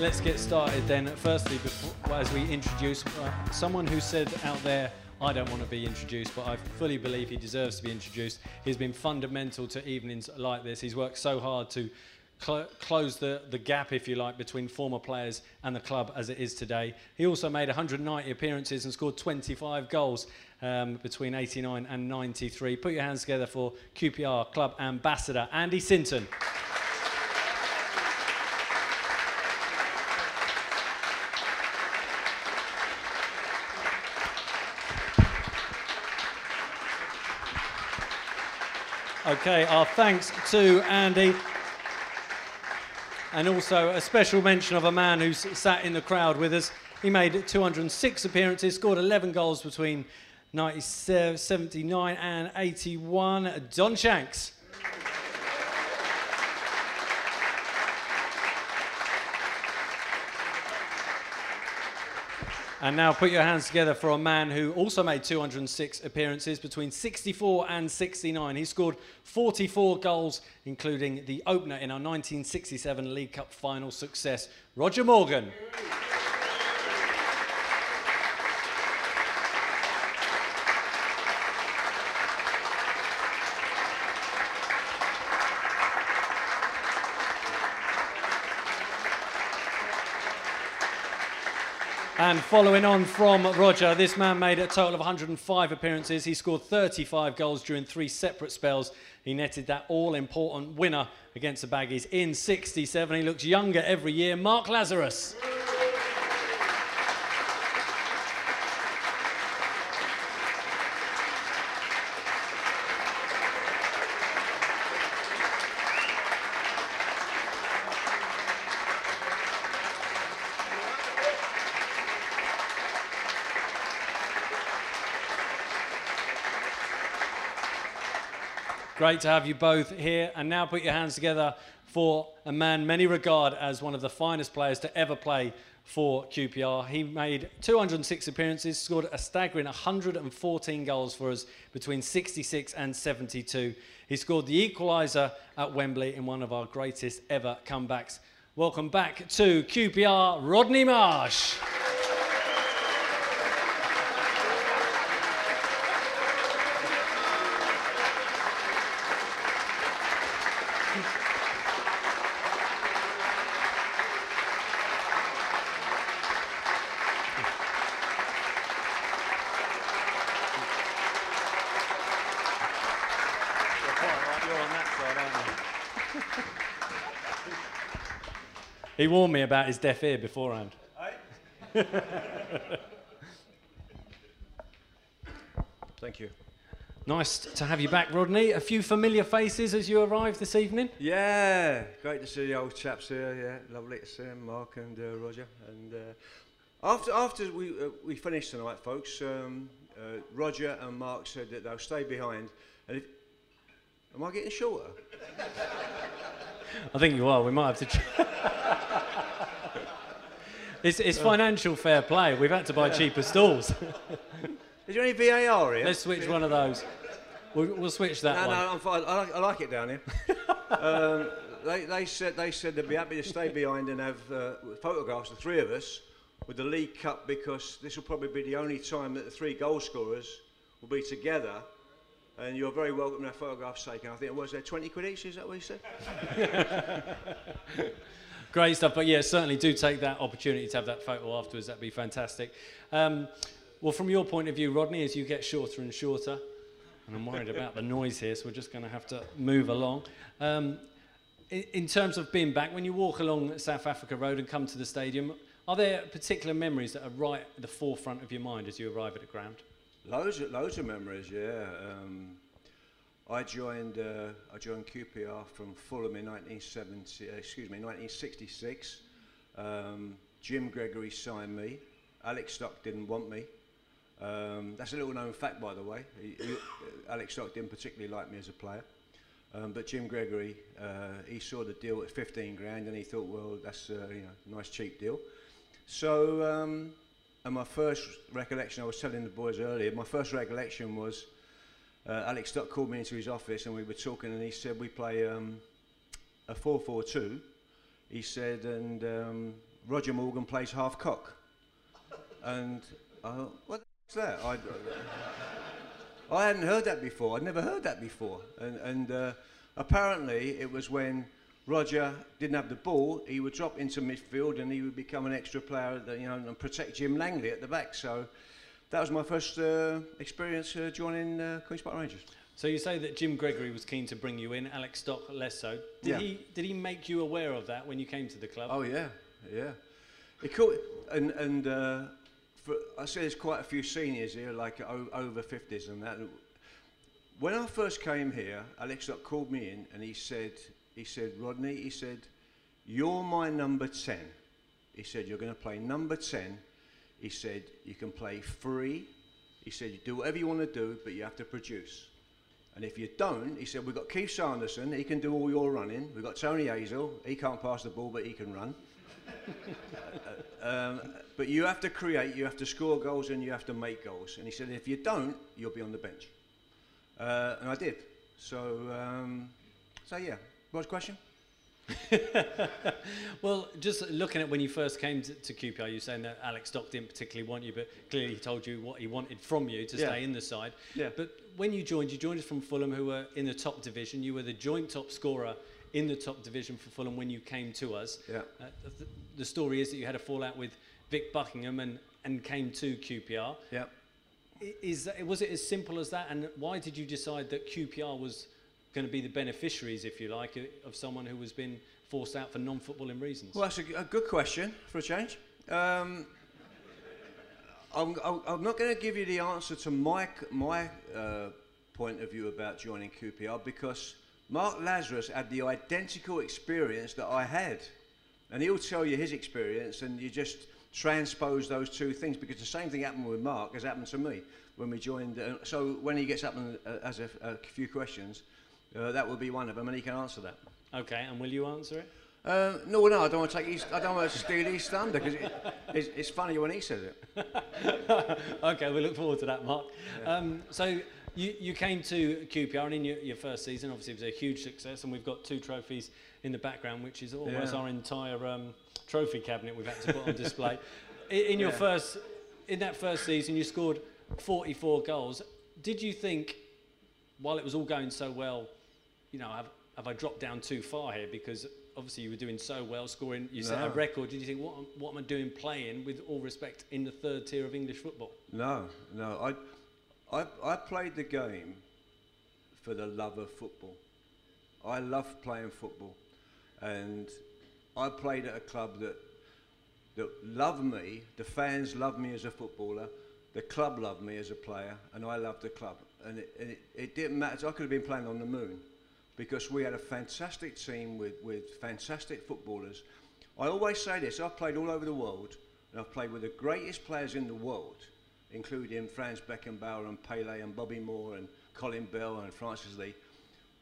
let's get started then. Firstly, before, as we introduce uh, someone who said out there, I don't want to be introduced, but I fully believe he deserves to be introduced. He's been fundamental to evenings like this. He's worked so hard to cl- close the, the gap, if you like, between former players and the club as it is today. He also made 190 appearances and scored 25 goals um, between 89 and 93. Put your hands together for QPR club ambassador Andy Sinton. Okay, our thanks to Andy. And also a special mention of a man who's sat in the crowd with us. He made 206 appearances, scored 11 goals between 79 and 81. Don Shanks. And now put your hands together for a man who also made 206 appearances between 64 and 69. He scored 44 goals, including the opener in our 1967 League Cup final success, Roger Morgan. And following on from Roger, this man made a total of 105 appearances. He scored 35 goals during three separate spells. He netted that all important winner against the Baggies in 67. He looks younger every year. Mark Lazarus. Great to have you both here. And now put your hands together for a man many regard as one of the finest players to ever play for QPR. He made 206 appearances, scored a staggering 114 goals for us between 66 and 72. He scored the equaliser at Wembley in one of our greatest ever comebacks. Welcome back to QPR, Rodney Marsh. He warned me about his deaf ear beforehand. Thank you. Nice to have you back, Rodney. A few familiar faces as you arrived this evening. Yeah, great to see the old chaps here. Yeah, lovely to see them, Mark and uh, Roger. And uh, after after we uh, we finished tonight, folks, um, uh, Roger and Mark said that they'll stay behind. And if, am I getting shorter? I think you are. We might have to. Ch- it's, it's financial fair play. We've had to buy cheaper stalls. Is there any VAR here? Let's switch one of those. We'll, we'll switch that no, one. no, I'm fine. I like, I like it down here. um, they, they said they said they'd be happy to stay behind and have uh, photographs, the three of us, with the League Cup because this will probably be the only time that the three goal scorers will be together. And you're very welcome to photographs taken. I think it was there 20 quid each. Is that what you said? Great stuff. But yeah, certainly do take that opportunity to have that photo afterwards. That'd be fantastic. Um, well, from your point of view, Rodney, as you get shorter and shorter, and I'm worried about the noise here, so we're just going to have to move along. Um, in, in terms of being back, when you walk along South Africa Road and come to the stadium, are there particular memories that are right at the forefront of your mind as you arrive at the ground? Loads, of, loads of memories. Yeah. Um, I joined uh, I joined QPR from Fulham in 1970. Uh, excuse me, 1966. Um, Jim Gregory signed me. Alex Stock didn't want me. Um, that's a little known fact, by the way. He, he, uh, Alex Stock didn't particularly like me as a player. Um, but Jim Gregory, uh, he saw the deal at 15 grand and he thought, well, that's uh, you know, a nice cheap deal. So, um, and my first recollection, I was telling the boys earlier, my first recollection was uh, Alex Stock called me into his office and we were talking and he said, we play um, a 4-4-2. He said, and um, Roger Morgan plays half cock. And I thought, what's that? I, I hadn't heard that before. I'd never heard that before. And, and uh, apparently, it was when Roger didn't have the ball, he would drop into midfield and he would become an extra player, that, you know, and protect Jim Langley at the back. So that was my first uh, experience uh, joining uh, Queen's Park Rangers. So you say that Jim Gregory was keen to bring you in, Alex Stock less so. Did Yeah. he did he make you aware of that when you came to the club? Oh yeah, yeah. Caught, and and uh, for, I see there's quite a few seniors here, like o- over fifties and that. When I first came here, Alex Stock called me in and he said, he said, Rodney, he said, you're my number ten. He said you're going to play number ten. He said you can play free. He said you do whatever you want to do, but you have to produce. And if you don't, he said, we've got Keith Sanderson, he can do all your running. We've got Tony Hazell, he can't pass the ball, but he can run. um, but you have to create, you have to score goals, and you have to make goals. And he said, if you don't, you'll be on the bench. Uh, and I did. So, um, so yeah. What's the question? Well, just looking at when you first came to, to QPR, you saying that Alex Stock didn't particularly want you, but clearly he told you what he wanted from you to Yeah. stay in the side. Yeah. But when you joined, you joined us from Fulham, who were in the top division. You were the joint top scorer in the top division for Fulham when you came to us. Yeah. Uh, th- the story is that you had a fallout with Vic Buckingham and, and came to QPR. Yeah. Is that, was it as simple as that? And why did you decide that QPR was going to be the beneficiaries, if you like, of someone who was being forced out for non-footballing reasons? Well, that's a good question for a change. Um, I'm, I'm- not going to give you the answer to my, my uh, point of view about joining QPR because Mark Lazarus had the identical experience that I had. And he'll tell you his experience, and you just transpose those two things because the same thing happened with Mark as happened to me when we joined. Uh, so when he gets up and uh, has a, a few questions, uh, that will be one of them, and he can answer that. Okay, and will you answer it? Um, no, no, I don't want to take his, I don't want to steal his thunder because it, it's, it's funny when he says it. okay, we look forward to that, Mark. Um, so you, you came to QPR and in your, your first season, obviously it was a huge success, and we've got two trophies in the background, which is almost Yeah. our entire um, trophy cabinet we've had to put on display. In, in your Yeah. first, in that first season, you scored 44 goals. Did you think, while it was all going so well, you know, have, have I dropped down too far here? Because obviously you were doing so well, scoring, you set a record. Did you think, what, am- what am I doing playing, with all respect, in the third tier of English football? No, no, I, I, I played the game for the love of football. I love playing football, and I played at a club that that loved me. The fans loved me as a footballer. The club loved me as a player, and I loved the club. And it, and it, it didn't matter. I could have been playing on the moon because we had a fantastic team with, with fantastic footballers. I always say this I've played all over the world, and I've played with the greatest players in the world, including Franz Beckenbauer and Pele and Bobby Moore and Colin Bell and Francis Lee.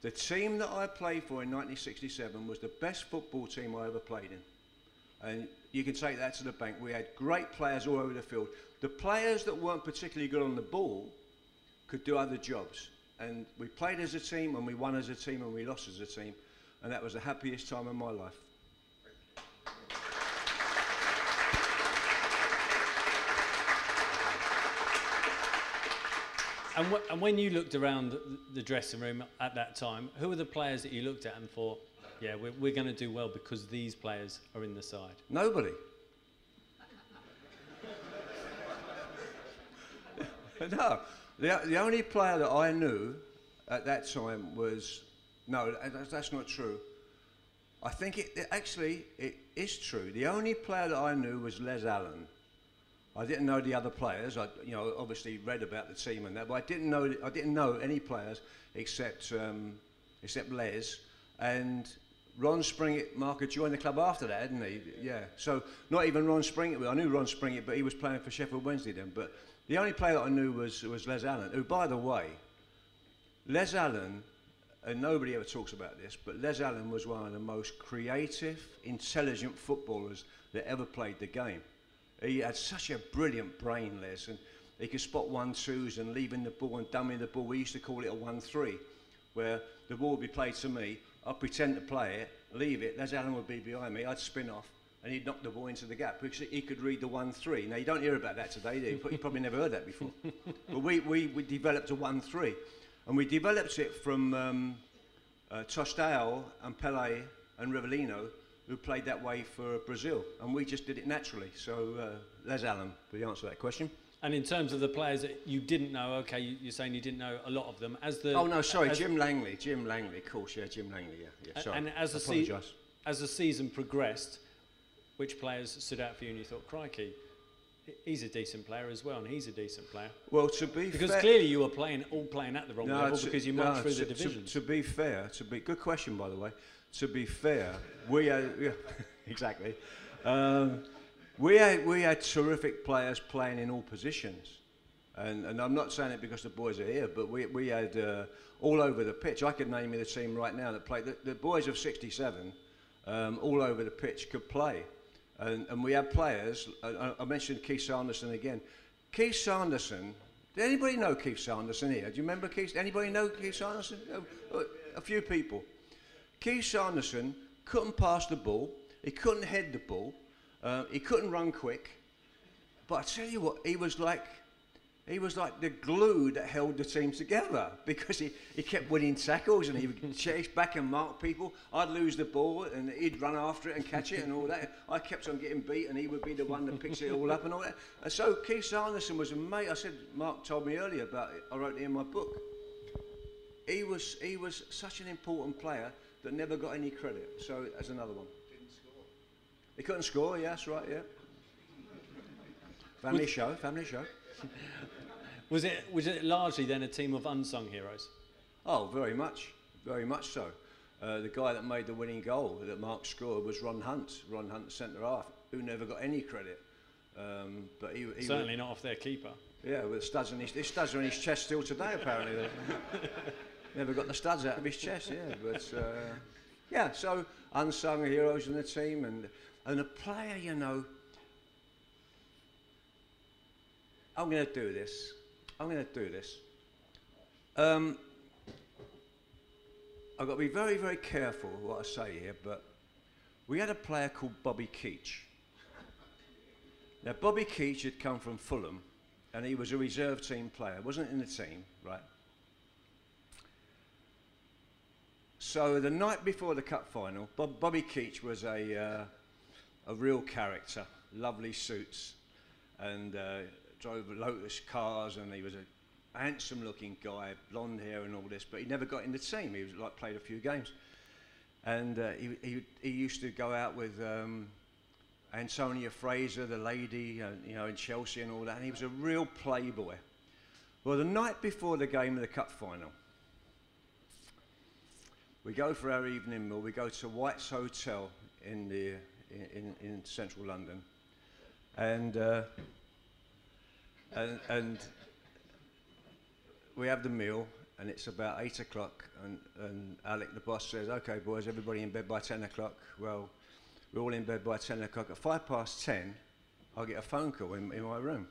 The team that I played for in 1967 was the best football team I ever played in. And you can take that to the bank. We had great players all over the field. The players that weren't particularly good on the ball could do other jobs. And we played as a team, and we won as a team, and we lost as a team. And that was the happiest time of my life. And, wh- and when you looked around the, dressing room at that time, who were the players that you looked at and thought, yeah, we're, we're going to do well because these players are in the side? Nobody. no, the, the only player that I knew at that time was no, that- that's not true. I think it, it actually it is true. The only player that I knew was Les Allen. I didn't know the other players. I, you know, obviously read about the team and that, but I didn't know. I didn't know any players except um, except Les and Ron Springett. Mark had joined the club after that, hadn't he? Yeah. So not even Ron Springett. I knew Ron Springett, but he was playing for Sheffield Wednesday then. But the only player that I knew was was Les Allen, who, by the way, Les Allen, and nobody ever talks about this, but Les Allen was one of the most creative, intelligent footballers that ever played the game. He had such a brilliant brain, Les, and he could spot one twos and leaving the ball and dummying the ball. We used to call it a one three, where the ball would be played to me. I'd pretend to play it, leave it. Les Allen would be behind me. I'd spin off, and he'd knock the ball into the gap because he could read the 1-3. Now, you don't hear about that today, do you? You probably never heard that before. but we, we, we developed a 1-3, and we developed it from um, uh, Tostão and Pelé and Rivellino, who played that way for Brazil, and we just did it naturally. So, uh, Les Allen, for the answer to that question. And in terms of the players that you didn't know, okay, you- you're saying you didn't know a lot of them. As the Oh no, sorry, Jim Langley. Jim Langley, of course, yeah, Jim Langley, yeah, yeah. Sorry, and as the se- as the season progressed, which players stood out for you and you thought, crikey, he's a decent player as well, and he's a decent player? Well, to be Because fair, clearly you were playing all playing at the wrong No, level to- because you no, marched through to, the to- To, be fair, to be good question by the way. To be fair, we had yeah, exactly. Um, we had we had terrific players playing in all positions, and and I'm not saying it because the boys are here, but we we had uh, all over the pitch. I could name you the team right now that played. The, the boys of '67, um, all over the pitch, could play, and and we had players. I, I mentioned Keith Sanderson again. Keith Sanderson. Did anybody know Keith Sanderson here? Do you remember Keith? Anybody know Keith Sanderson? Uh, A few people. Keith Sanderson couldn't pass the ball. He couldn't head the ball. Uh, he couldn't run quick. But I tell you what, he was like, he was like the glue that held the team together because he, he kept winning tackles and he would chase back and mark people. I'd lose the ball and he'd run after it and catch it and all that. I kept on getting beat and he would be the one that picks it all up and all that. And so Keith Sanderson was a mate. I said, Mark told me earlier about it. I wrote it in my book. He was, he was such an important player that never got any credit. So that's another one. Didn't score. He couldn't score, yes, right, yeah. Family show, family show. Was it was it largely then a team of unsung heroes? Oh, very much, very much so. Uh, the guy that made the winning goal that Mark scored was Ron Hunt, Ron Hunt, centre half, who never got any credit. Um, but he, he Certainly not off their keeper. yeah, with studs on his, his studs on his chest still today, apparently. never got the studs out of his chest, yeah. But uh, yeah, so unsung heroes in the team, and and a player, you know. I'm going to do this. I'm going to do this. Um, I've got to be very, very careful what I say here, but we had a player called Bobby Keetch. Now, Bobby Keetch had come from Fulham, and he was a reserve team player. wasn't in the team, right? So the night before the cup final, Bob, Bobby Keetch was a uh, a real character, lovely suits, and uh, drove Lotus cars, and he was a handsome-looking guy, blonde hair and all this. But he never got in the team. He was like played a few games, and uh, he, he he used to go out with. Um, Antonia Fraser, the lady, uh, you know, in Chelsea and all that, and he was a real playboy. Well, the night before the game of the cup final, we go for our evening meal. We go to White's Hotel in the in, in, in central London, and uh, and and we have the meal, and it's about eight o'clock, and and Alec, the boss, says, "Okay, boys, everybody in bed by ten o'clock." Well, we're all in bed by ten o'clock. At five past ten, I get a phone call in, in my room.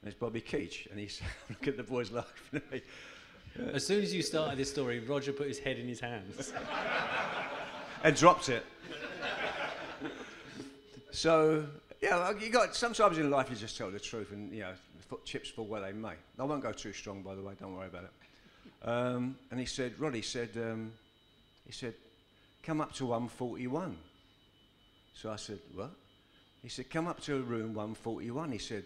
And it's Bobby Keetch, and he's look at the boys laughing at me. As soon as you started this story, Roger put his head in his hands. and dropped it. so yeah, you got sometimes in life you just tell the truth, and you know, chips fall where they may. I won't go too strong, by the way. Don't worry about it. Um, and he said, Roddy said, um, he said, come up to 141. So I said, what? He said, come up to room 141. He said,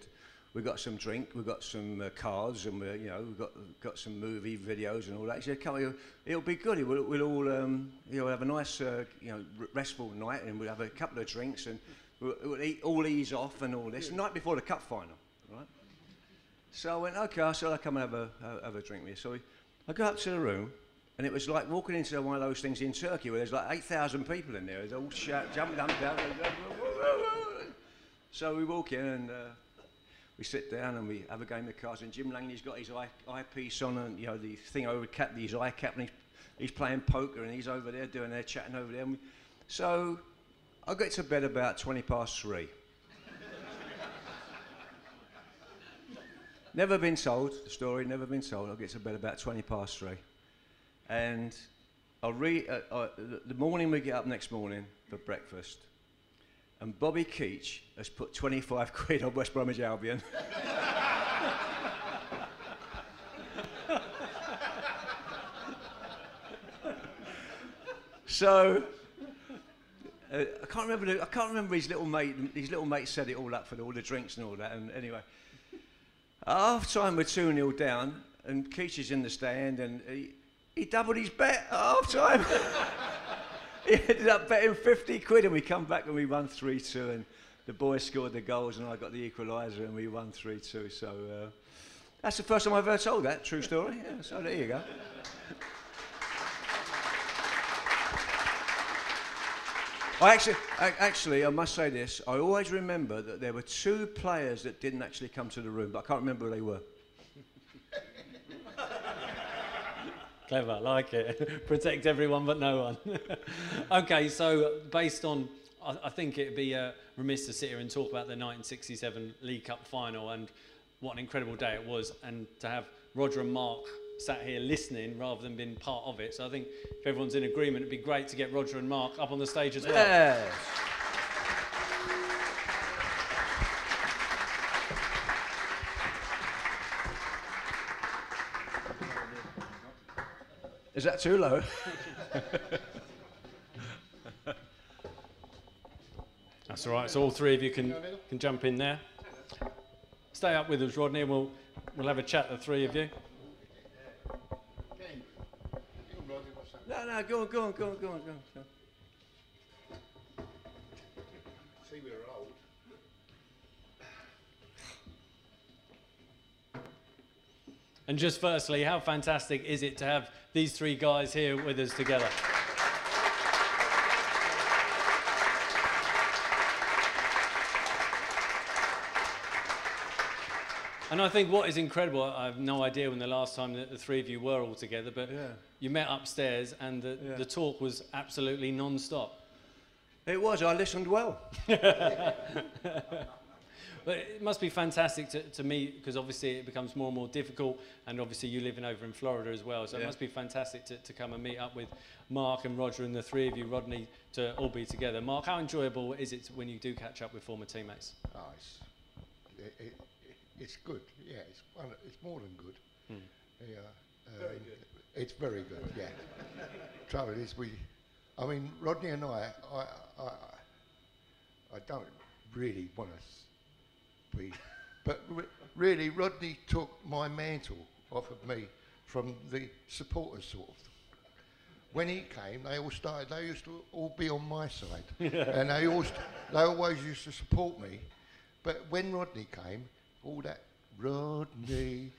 we've got some drink, we've got some uh, cards, and we're, you know, we've got, got some movie videos and all that. He said, come on, it'll be good. We'll, we'll all, um, you know, have a nice, uh, you know, restful night, and we'll have a couple of drinks, and all ease off and all this. Night before the cup final, right? So I went, okay, I said, I'll come and have a, have- a drink with you. So we, I go up to the room, and it was like walking into one of those things in Turkey where there's like 8,000 people in there. They all shout, up and down. So we walk in and uh, we sit down and we have a game of cards. And Jim Langley's got his eye, eyepiece on and, you know, the thing over cap, his eye cap, and he's, he's playing poker and he's over there doing their chatting over there. We, so I get to bed about 20 past three. Never been told, the story, never been told. I get to bed about 20 past three. And I re- uh, uh, the- morning we get up next morning for breakfast, and Bobby Keetch has put 25 quid on West Bromwich Albion. so uh, I can't remember. The, I can't remember his little mate. His little mate set it all up for the, all the drinks and all that. And anyway, half time we're two 0 down, and Keetch is in the stand, and he, he doubled his bet at half time. he ended up betting 50 quid, and we come back and we won 3 2. And the boys scored the goals, and I got the equaliser, and we won 3 2. So uh, that's the first time I've ever told that true story. Yeah, so there you go. I actually, I, actually, I must say this. I always remember that there were two players that didn't actually come to the room, but I can't remember who they were. Clever, like it. Protect everyone but no one. okay, so based on, I, I think it'd be uh, remiss to sit here and talk about the 1967 League Cup final and what an incredible day it was, and to have Roger and Mark sat here listening rather than being part of it. So I think if everyone's in agreement, it'd be great to get Roger and Mark up on the stage as well. Yes. Is that too low? That's all right. So all three of you can, can jump in there. Stay up with us, Rodney, we'll, we'll have a chat, the three of you. No, no, go on, go on, go on, go on, go on. Go on. See, we're old. And just firstly, how fantastic is it to have these three guys here with us together? And I think what is incredible, I have no idea when the last time that the three of you were all together, but Yeah. You met upstairs and the, Yeah. the talk was absolutely non-stop. It was, I listened well. But it must be fantastic to, to meet because obviously it becomes more and more difficult, and obviously you living over in Florida as well. So it must be fantastic to, to come and meet up with Mark and Roger and the three of you, Rodney, to all be together. Mark, how enjoyable is it when you do catch up with former teammates? Oh, it's, it, it, it's good. Yeah, it's, it's more than good. Hmm. Yeah, uh, very good. It's very good, yeah. Trouble is, we, I mean, Rodney and I, I, I, I don't really want to be, but re- really, Rodney took my mantle off of me from the supporters, sort of. When he came, they all started. They used to all be on my side, and they all, st- they always used to support me. But when Rodney came, all that Rodney,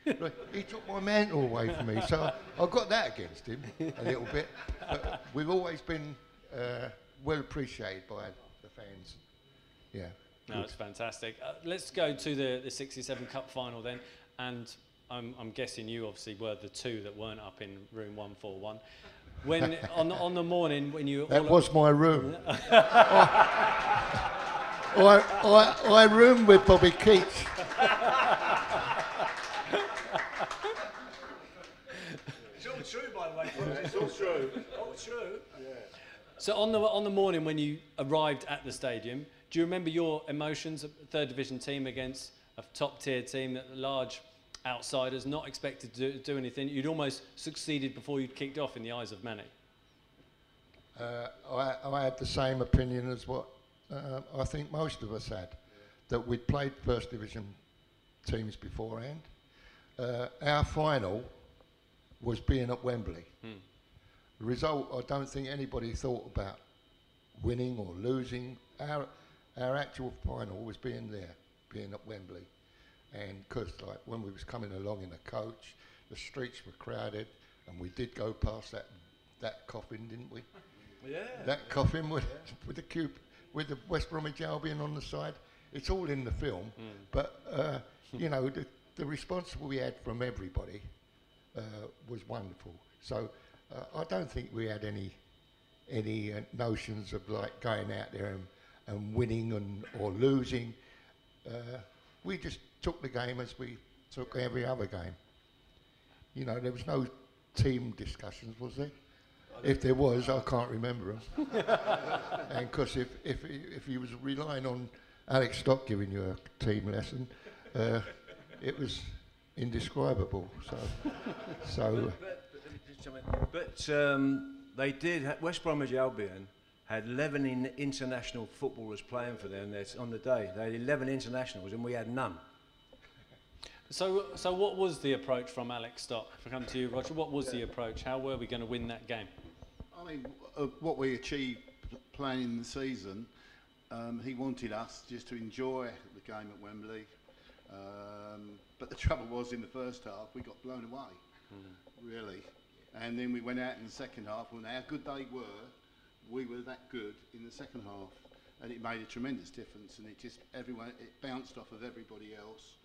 he took my mantle away from me. So I, I got that against him a little bit. But we've always been uh, well appreciated by the fans. Yeah. No, it's fantastic. Uh, let's go to the, the 67 Cup final then. And I'm, I'm guessing you obviously were the two that weren't up in room 141. When on, the, on the morning when you That was my room. I, I, I roomed with Bobby Keats. It's all true, by the way. It's all true. All true. So on the on the morning when you arrived at the stadium, do you remember your emotions? A third division team against a top tier team, that large outsiders, not expected to do, do anything. You'd almost succeeded before you'd kicked off in the eyes of many. Uh, I, I had the same opinion as what uh, I think most of us had, that we'd played First Division teams beforehand. Uh, our final was being at Wembley. The result, I don't think anybody thought about winning or losing. Our, our actual final was being there, being at Wembley. And because like when we was coming along in the coach, the streets were crowded, and we did go past that that coffin, didn't we? Yeah. that coffin with, with the cube with the West Bromwich Albion on the side. It's all in the film, but uh, you know the, the response we had from everybody uh, was wonderful. So uh, I don't think we had any any uh, notions of like going out there and, and winning and or losing. Uh, we just took the game as we took every other game. You know, there was no team discussions, was there? If there was, I can't remember them. and because if, if, if he was relying on Alex Stock giving you a team lesson, uh, it was indescribable. So, so But, but um, they did. West Bromwich Albion had 11 in international footballers playing for them on the day. They had 11 internationals, and we had none. So, so what was the approach from Alex Stock? If I come to you, Roger, what was the approach? How were we going to win that game? I mean, uh, what we achieved playing the season, um, he wanted us just to enjoy the game at Wembley. Um, but the trouble was in the first half, we got blown away, really. And then we went out in the second half, and how good they were, we were that good in the second half. And it made a tremendous difference, and it just, everyone, it bounced off of everybody else.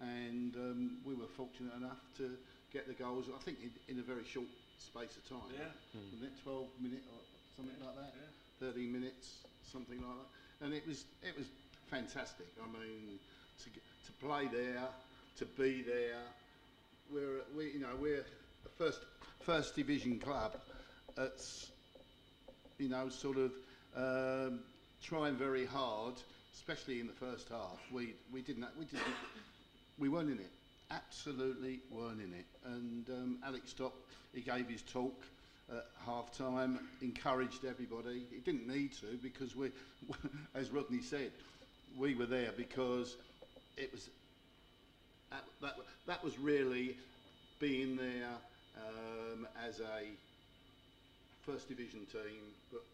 And um, we were fortunate enough to get the goals, I think, in, in a very short space of time. Yeah. Wasn't it 12 minutes or something like that? 13 minutes, something like that. And it was it was fantastic. I mean, to to play there, to be there. We're we you know we're a first first division club. That's you know sort of um, trying very hard, especially in the first half. We we didn't we didn't we weren't in it. Absolutely weren't in it. And um, Alex Stock, he gave his talk at half time, encouraged everybody. He didn't need to because we, as Rodney said, we were there because it was that, that, that was really being there um, as a first division team, but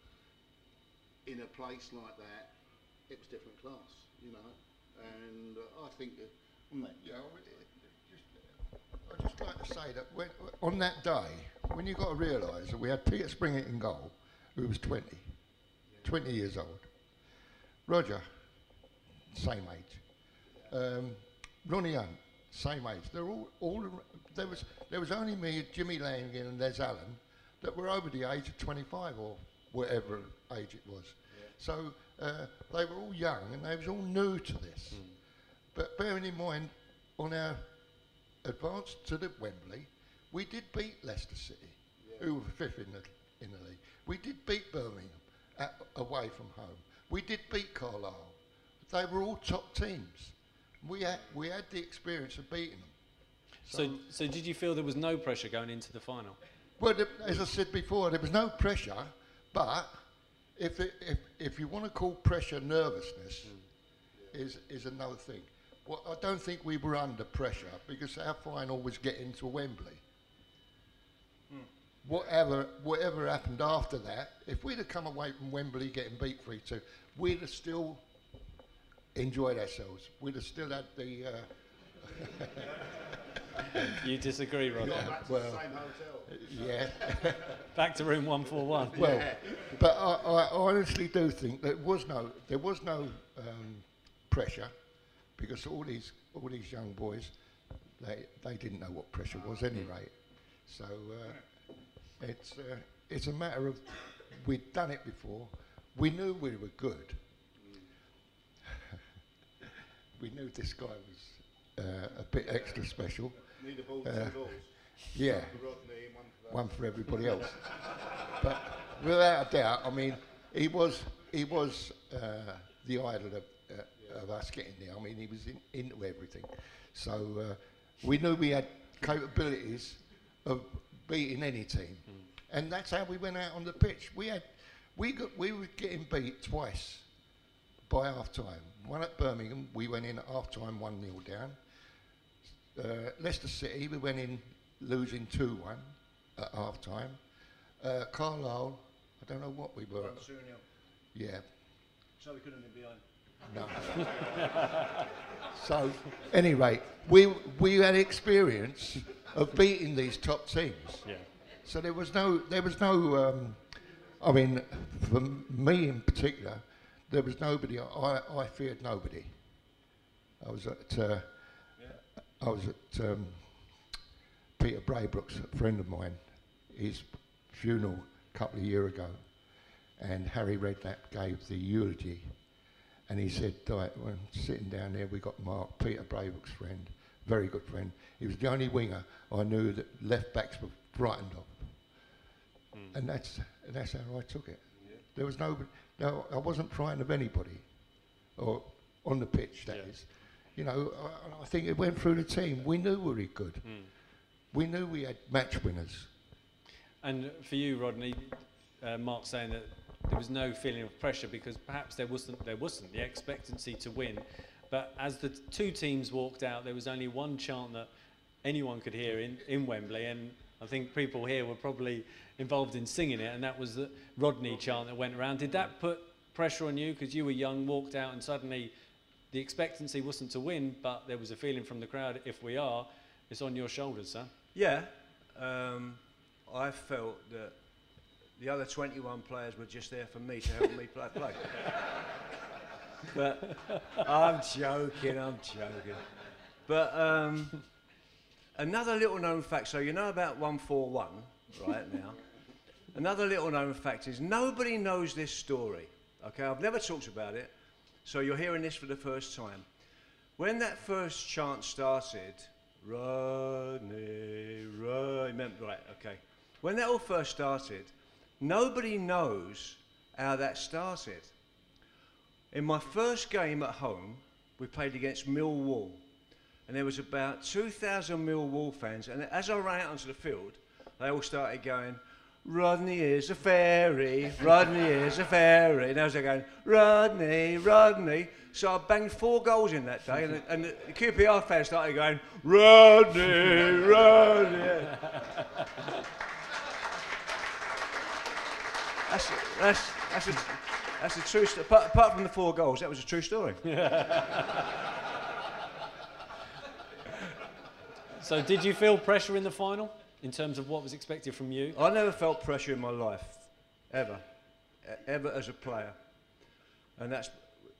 in a place like that, it was different class, you know. And uh, I think, that? Yeah, I would- just, I'd just like to say that when, on that day, when you got to realise that we had Peter Springett in goal, who was 20, 20 years old. Roger, same age. Um, Ronnie Hunt, same age. They're all, all there was there was only me, Jimmy Langan, and Les Allen that were over the age of 25 or whatever age it was. So uh, they were all young and they was all new to this. But bearing in mind, on our advance to the Wembley, we did beat Leicester City, who were fifth in the in the league. We did beat Birmingham at, away from home. We did beat Carlisle. They were all top teams. We had we had the experience of beating them. So, so did you feel there was no pressure going into the final? Well, as I said before, there was no pressure, but if it, if if you want to call pressure nervousness, is is another thing. Well, I don't think we were under pressure because our final was getting to Wembley. Whatever whatever happened after that, if we'd have come away from Wembley getting beat three two, we'd have still enjoyed ourselves. We'd have still had the. Uh, You disagree, Roger? well, Same hotel. yeah. Back to room 141. Well, but I, I honestly do think there was no there was no um, pressure because all these all these young boys they they didn't know what pressure was anyway. So uh, it's uh, it's a matter of we'd done it before. We knew we were good. we knew this guy was uh, a bit extra special. Need a ball, Uh, two balls. Yeah For Rodney one for that. one for everybody else. but without a doubt, I mean, he was he was uh, the idol of, uh, of us getting there. I mean, he was in, into everything. So uh, we knew we had capabilities of beating any team, and that's how we went out on the pitch. We had we got we were getting beat twice by half time. One at Birmingham, we went in at half time, 1 0 down. Uh, Leicester City, we went in losing 2 1 at half time. Uh, Carlisle, I don't know what we were. Yeah, So we couldn't have been behind. no. so, any rate, we, we had experience of beating these top teams. Yeah. So there was no, there was no. Um, I mean, for me in particular, there was nobody. I, I feared nobody. I was at, uh, I was at um, Peter Brabrook's, a friend of mine, his funeral a couple of years ago, and Harry Redknapp gave the eulogy, and he said, "Right, when sitting down there, we got Mark, Peter Brabrook's friend, very good friend. He was the only winger I knew that left backs were frightened of. and that's and that's how I took it. There was no, no, I wasn't frightened of anybody, or on the pitch. That is, Yeah. You know. I, I think it went through the team. We knew we were good. We knew we had match winners. And for you, Rodney, uh, Mark saying that there was no feeling of pressure because perhaps there wasn't there wasn't the expectancy to win, but as the two teams walked out, there was only one chant that anyone could hear in, in Wembley, and I think people here were probably involved in singing it, and that was the Rodney chant that went around. Did that put pressure on you because you were young, walked out, and suddenly the expectancy wasn't to win, but there was a feeling from the crowd: if we are, it's on your shoulders, sir. Yeah, um, I felt that the other 21 players were just there for me to help me play. play. but I'm joking, I'm joking. But um, another little known fact so, you know about 141 right now? Another little known fact is nobody knows this story. Okay, I've never talked about it, so you're hearing this for the first time. When that first chant started, Rodney, Rodney, right, okay. When that all first started, nobody knows how that started. In my first game at home, we played against Millwall, and there was about 2,000 Millwall fans. And as I ran out onto the field, they all started going, Rodney is a fairy, Rodney is a fairy. And I was going, Rodney, Rodney. So I banged four goals in that day, and the, and the QPR fans started going, Rodney, Rodney. That's, that's, that's, a, that's a true story. Apart, apart from the four goals, that was a true story. So, did you feel pressure in the final in terms of what was expected from you? I never felt pressure in my life, ever, ever as a player. And that's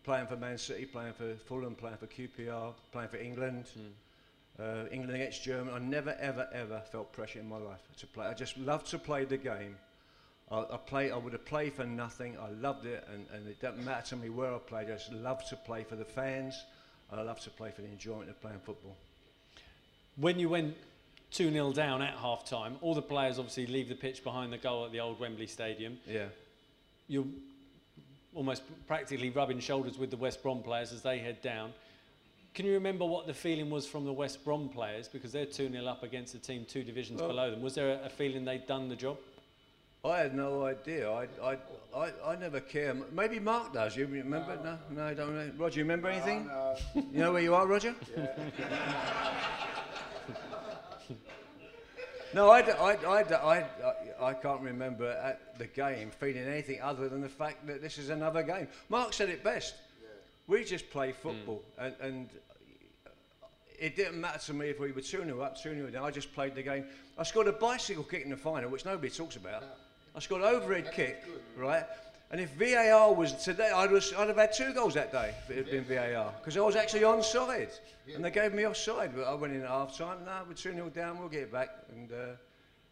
playing for Man City, playing for Fulham, playing for QPR, playing for England, uh, England against Germany. I never, ever, ever felt pressure in my life to play. I just loved to play the game. I, I play. I would have played for nothing. I loved it, and, and it doesn't matter to me where I played. I just loved to play for the fans. and I love to play for the enjoyment of playing football. When you went 2 0 down at half time, all the players obviously leave the pitch behind the goal at the old Wembley Stadium. Yeah. You're almost practically rubbing shoulders with the West Brom players as they head down. Can you remember what the feeling was from the West Brom players? Because they're 2 0 up against a team two divisions Well- below them. Was there a, a feeling they'd done the job? I had no idea. I, I, I, I never care. Maybe Mark does. You remember? No, no, I don't know. Roger, you remember anything? You know where you are, Roger? no, I, I, I, I, can't remember at the game feeling anything other than the fact that this is another game. Mark said it best. We just play football, hmm. and, and it didn't matter to me if we were 2 0 up, 2 0 down. I just played the game. I scored a bicycle kick in the final, which nobody talks about. I scored an overhead kick, right? And if VAR was today, I'd, was, I'd have had two goals that day if it had been VAR because I was actually onside. And they gave me offside, but I went in at half time. No, we're 2 0 down, we'll get it back. And, uh,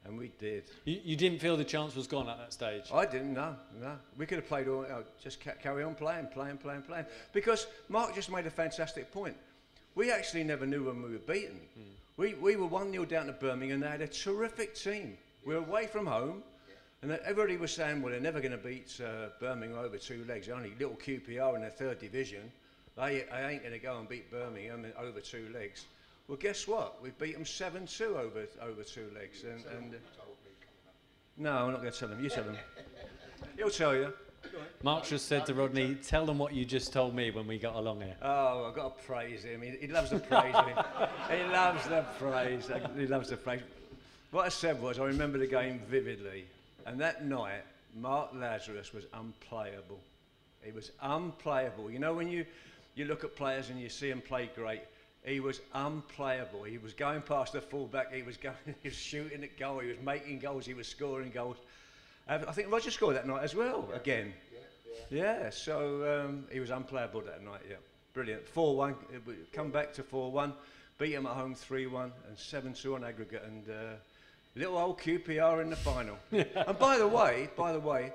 and we did. You, you didn't feel the chance was gone at that stage? I didn't, no, no. We could have played all, uh, just ca- carry on playing, playing, playing, playing. Because Mark just made a fantastic point. We actually never knew when we were beaten. We, we were 1 0 down to Birmingham, they had a terrific team. We were away from home, and everybody was saying, well, they're never going to beat uh, Birmingham over two legs. Only little QPR in the third division. They, they ain't going to go and beat Birmingham over two legs. Well, guess what? We beat them 7 2 over, over two legs. And, and, uh, no, I'm not going to tell them. You tell them. He'll tell you. Mark just said to Rodney, tell them what you just told me when we got along here. Oh, I've got to praise him. He, he loves the praise. he? he loves the praise. He loves the praise. What I said was, I remember the game vividly. And that night, Mark Lazarus was unplayable. He was unplayable. You know, when you, you look at players and you see them play great, he was unplayable. He was going past the fullback. He was going. He was shooting at goal. He was making goals. He was scoring goals. I think Roger scored that night as well. Again. Yeah, so um, he was unplayable that night, yeah. Brilliant. 4 1, come back to 4 1, beat him at home 3 1, and 7 2 on aggregate, and uh, little old QPR in the final. and by the way, by the way,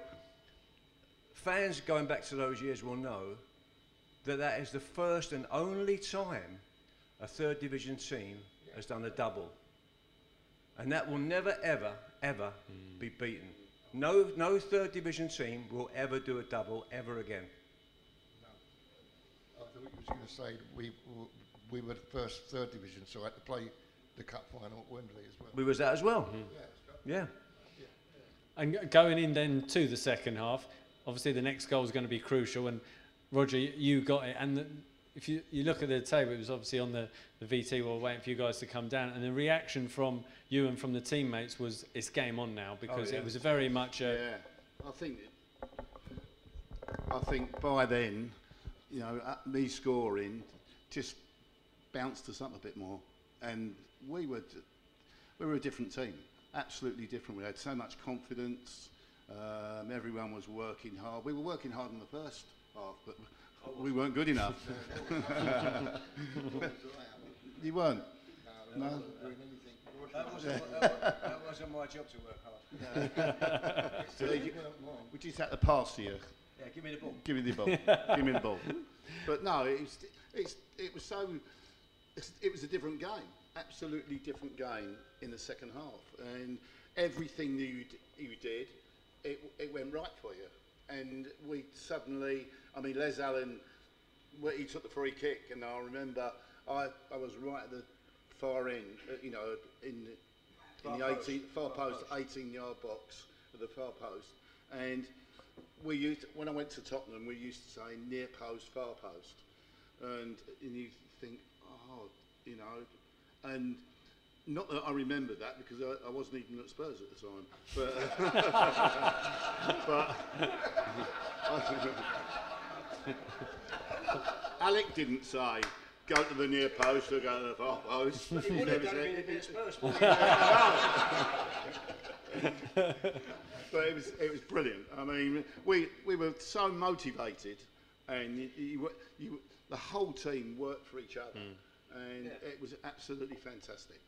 fans going back to those years will know that that is the first and only time a third division team has done a double. And that will never, ever, ever be beaten. No, no third division team will ever do a double ever again. I thought you was going to say we we were the first third division, so I had to play the cup final at Wembley as well. We was that as well. Yeah, it's Yeah. And going in then to the second half, obviously the next goal is going to be crucial. And Roger, you got it. And the, if you, you look at the table, it was obviously on the, the VT. We were waiting for you guys to come down. And the reaction from you and from the teammates was it's game on now because yeah. it was very much a. Yeah, I think. I think by then, you know, uh, me scoring just bounced us up a bit more, and we were d- we were a different team, absolutely different. We had so much confidence. Um, everyone was working hard. We were working hard in the first half, but we weren't good enough. you weren't. No, No. doing anything. That wasn't, that wasn't my job to work hard. So you- we just had to pass to you. Yeah, give me the ball. Give me the ball. Give me the ball. But no, it's, it's, it was so. It's, it was a different game, absolutely different game in the second half, and everything that you, d- you did, it, it went right for you. And we suddenly, I mean, Les Allen, where he took the free kick, and I remember I, I was right at the far end, uh, you know, in the, in the 18 far post, 18 yard box at the far post, and we used when I went to Tottenham, we used to say near post, far post, and and you think, oh, you know, and not that I remember that because I, I wasn't even at Spurs at the time, but uh, but Alec didn't say go to the near post or go to the far post. He would have done it in Spurs. but it was it was brilliant. I mean, we we were so motivated, and you, you, you the whole team worked for each other, mm. And it was absolutely fantastic.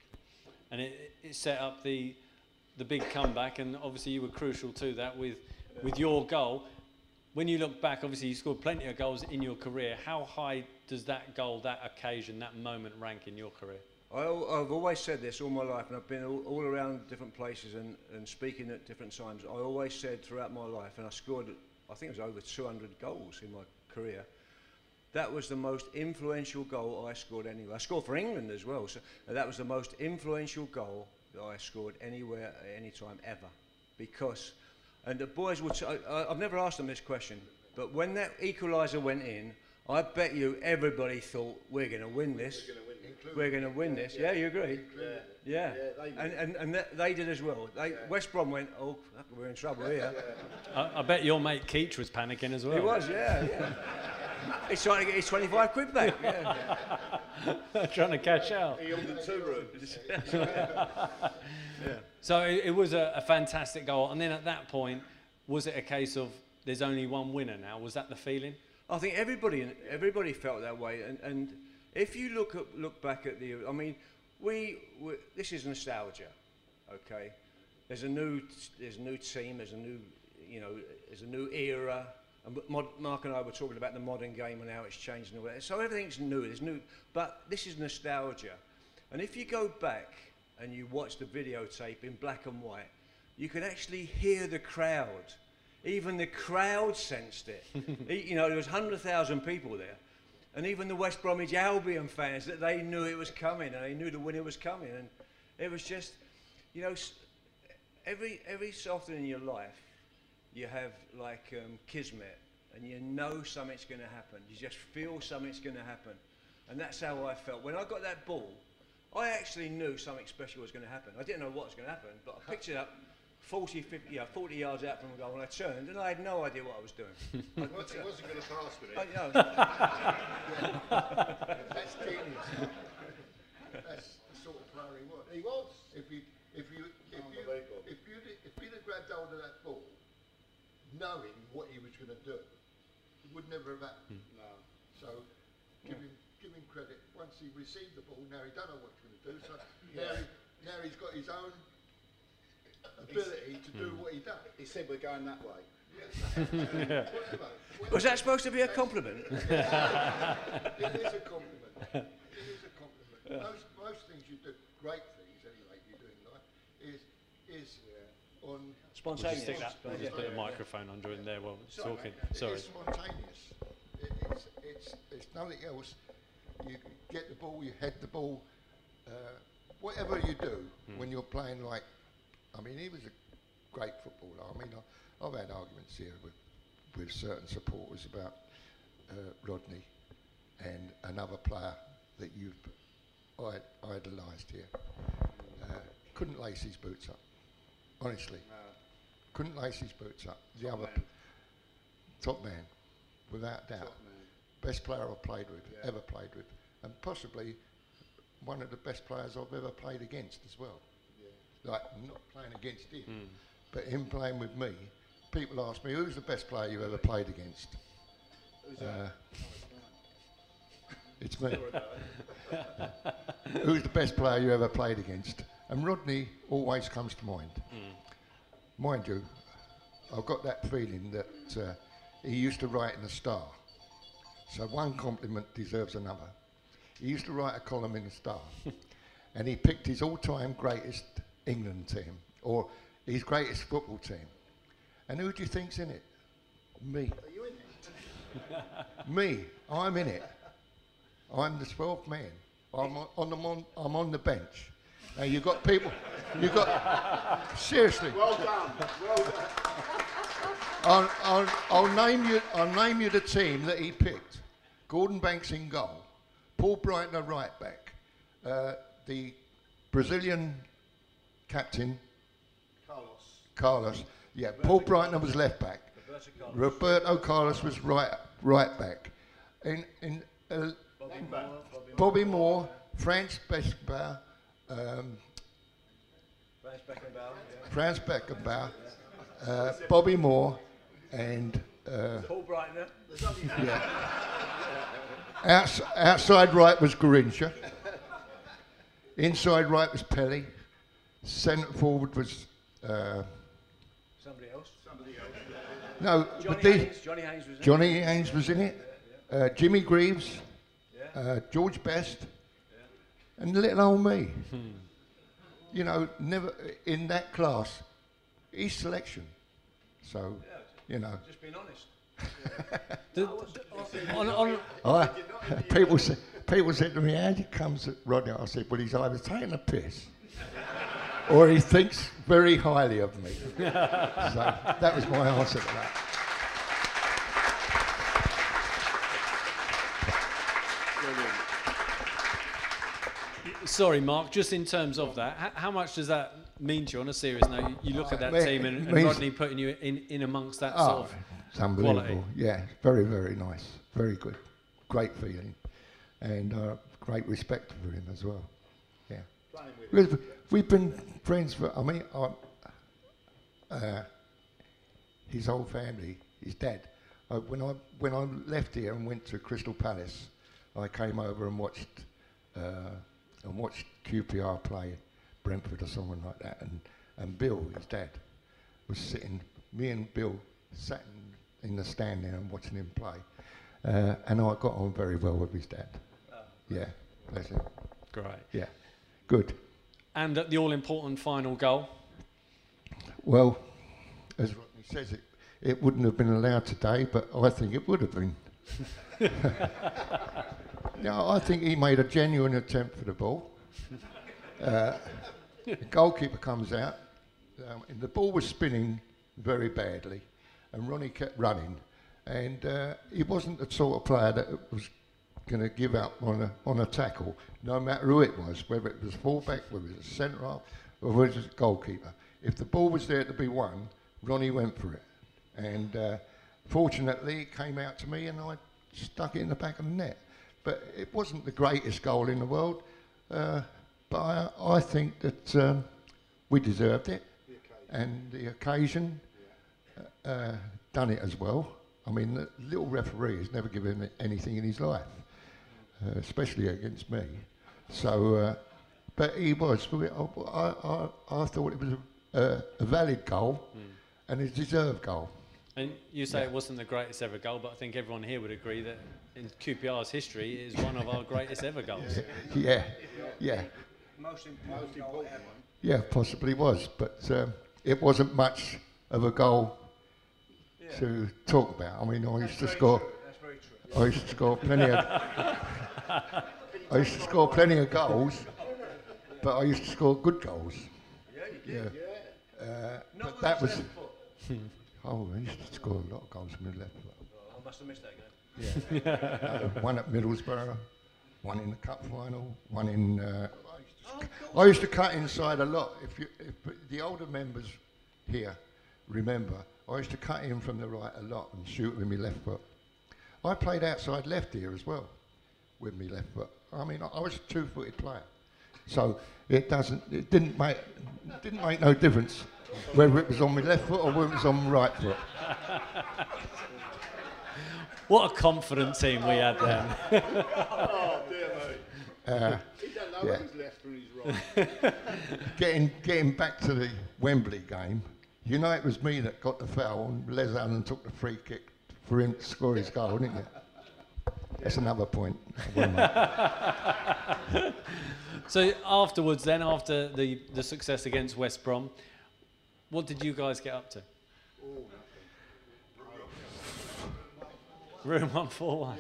and it, it set up the the big comeback, and obviously you were crucial to that with with your goal. When you look back, obviously you scored plenty of goals in your career. How high does that goal, that occasion, that moment rank in your career? I, I've always said this all my life, and I've been all, all around different places and, and speaking at different times. I always said throughout my life, and I scored, I think it was over 200 goals in my career. That was the most influential goal I scored anywhere. I scored for England as well, so uh, that was the most influential goal that I scored anywhere uh, at any time ever. Because, and the boys would, say, I, I've never asked them this question, but when that equaliser went in, I bet you everybody thought we're going to win this. We're going to win this. Yeah, you agree? Yeah. Yeah, they and and, and th- they did as well. They, West Brom went, oh, we're in trouble here. I, I bet your mate Keetch was panicking as well. He was, yeah, yeah. He's trying to get his 25 quid back. Yeah. trying to cash out. He ordered two rooms. So it, it was a, a fantastic goal. And then at that point, was it a case of there's only one winner now? Was that the feeling? I think everybody everybody felt that way, and, and if you look at, look back at the, I mean, we, we this is nostalgia, okay. There's a new there's a new team, there's a new you know there's a new era. And mod, Mark and I were talking about the modern game and how it's changed and all that. So everything's new. There's new, but this is nostalgia. And if you go back and you watch the videotape in black and white, you can actually hear the crowd. Even the crowd sensed it. You know, there was 100,000 people there. And even the West Bromwich Albion fans, that they knew it was coming and they knew the winner was coming. And it was just, you know, every, every so often in your life, you have like um, kismet and you know something's going to happen. You just feel something's going to happen. And that's how I felt. When I got that ball, I actually knew something special was going to happen. I didn't know what was going to happen, but I picked it up 40, 50, yeah, 40 yards out from the goal and I turned and I had no idea what I was doing. I, He wasn't going to pass with I, it. you know, That's genius. That's the sort of player he was. He was. If you, if you, if you, Unbelievable. if you, if you'd have grabbed hold of that ball, knowing what he was going to do, it would never have happened. Hmm. No. So, give him, give him credit. Once he received the ball, now he don't know what he's going to do. So now, he, now he's got his own ability to do hmm. what he does. He said we're going that way. Whatever. was that supposed to be a compliment? It is a compliment. It is a compliment. Most, most things you do, great things anyway, you do in life, is, is on Spontaneous. Stick that, just put the microphone under in there while we're talking. Sorry. It's spontaneous. It, it's, it's, it's nothing else. You get the ball, you head the ball. Uh, whatever you do Hmm. when you're playing like, I mean, he was a great footballer. I mean, I, I've had arguments here with, with certain supporters about uh, Rodney and another player that you've I- idolised here. Uh, couldn't lace his boots up, honestly. Couldn't lace his boots up. The other man. top man, without doubt. Top man. Best player I've played with, Yeah. ever played with, and possibly one of the best players I've ever played against as well. Like not playing against him, Hmm. but him playing with me. People ask me, "Who's the best player you ever played against?" Who's Uh, that? it's me. Who's the best player you ever played against? And Rodney always comes to mind. Mind you, I've got that feeling that uh, he used to write in the Star. So one compliment deserves another. He used to write a column in the Star, and he picked his all-time greatest England team or his greatest football team. And who do you think's in it? Me. Are you in it? Me, I'm in it. I'm the 12th man. I'm on, on the mon, I'm on the bench. Now you've got people. You've got seriously. Well done. Well done. I'll, I'll, I'll name you. I'll name you the team that he picked. Gordon Banks in goal. Paul Breitner right back. Uh, the Brazilian captain Carlos. Carlos. Yeah, Paul Breitner was left back. Roberto Carlos was right right back. In in uh, Bobby Moore, Franz Beckenbauer, um, Franz Beckenbauer, uh, Bobby Moore, and uh, Paul Breitner. outs- outside right was Garrincha. Inside right was Pelé. Centre forward was uh, Somebody else. no, Johnny but these, Haynes. Johnny Haynes was in Johnny Haynes was in it. Uh, Jimmy Greaves, uh, George Best, and little old me. Hmm. You know, never in that class. His selection. So, you know, Just being honest. The- on, on, I, people say, people said to me, "How did comes at Rodney?" I said, "Well, he's either taking a piss, or he thinks very highly of me." so that was my answer to that. Sorry, Mark, just in terms of that, how, how much does that mean to you on a serious note? You, you look at that team and, and Rodney putting you in, in amongst that Oh, sort of. it's unbelievable. quality. Yeah, very, very nice. Very good. Great feeling. And uh, great respect for him as well. Yeah. We've, we've been friends for, I mean, uh, his whole family, his dad. Uh, when, I, when I left here and went to Crystal Palace, I came over and watched, uh, and watched QPR play Brentford or someone like that. And, and Bill, his dad, was sitting, me and Bill sat in, in the stand there and watching him play. Uh, and I got on very well with his dad. Yeah, bless him. Great. Yeah, good. And at the all important final goal. Well, as Rodney says, it, it wouldn't have been allowed today, but I think it would have been. no, I think he made a genuine attempt for the ball. Uh, the goalkeeper comes out, um, and the ball was spinning very badly, and Ronnie kept running, and uh, he wasn't the sort of player that was going to give up on a, on a tackle, no matter who it was, whether it was fullback, whether it was centre half, or whether it was goalkeeper. If the ball was there to be won, Ronnie went for it. And uh, fortunately, it came out to me and I stuck it in the back of the net. But it wasn't the greatest goal in the world, uh, but I, I think that um, we deserved it. And the occasion uh, uh, done it as well. I mean, the little referee has never given anything in his life, uh, especially against me. So, uh, but he was. I, I, I thought it was a, a, a valid goal and a deserved goal. And you say Yeah. it wasn't the greatest ever goal, but I think everyone here would agree that in QPR's history, it is one of our greatest ever goals. Yeah, yeah, Most important goal ever. yeah, possibly was. But um, it wasn't much of a goal to talk about. I mean, I used to score. That's very true. I used to score plenty of. I used to score plenty of goals, but I used to score good goals. Yeah. Uh, but that was. Oh, I used to score a lot of goals the left foot. I must have missed that game. Uh, one at Middlesbrough, one in the cup final, one in. Uh, I, used to, I used to cut inside a lot. If, you, if the older members here remember, I used to cut in from the right a lot and shoot with my left foot. I played outside left here as well, with my left foot. I mean, I, I was a two-footed player, so it doesn't. It didn't make didn't make no difference whether it was on my left foot or whether it was on my right foot. What a confident team we had then. Oh dear me. Uh, He don't know Yeah. who's left and who's right. getting getting back to the Wembley game, you know it was me that got the foul and Les Allen took the free kick for him to score his goal, didn't you? That's another point. I will make. so afterwards, then after the, the success against West Brom, what did you guys get up to? Room one four one.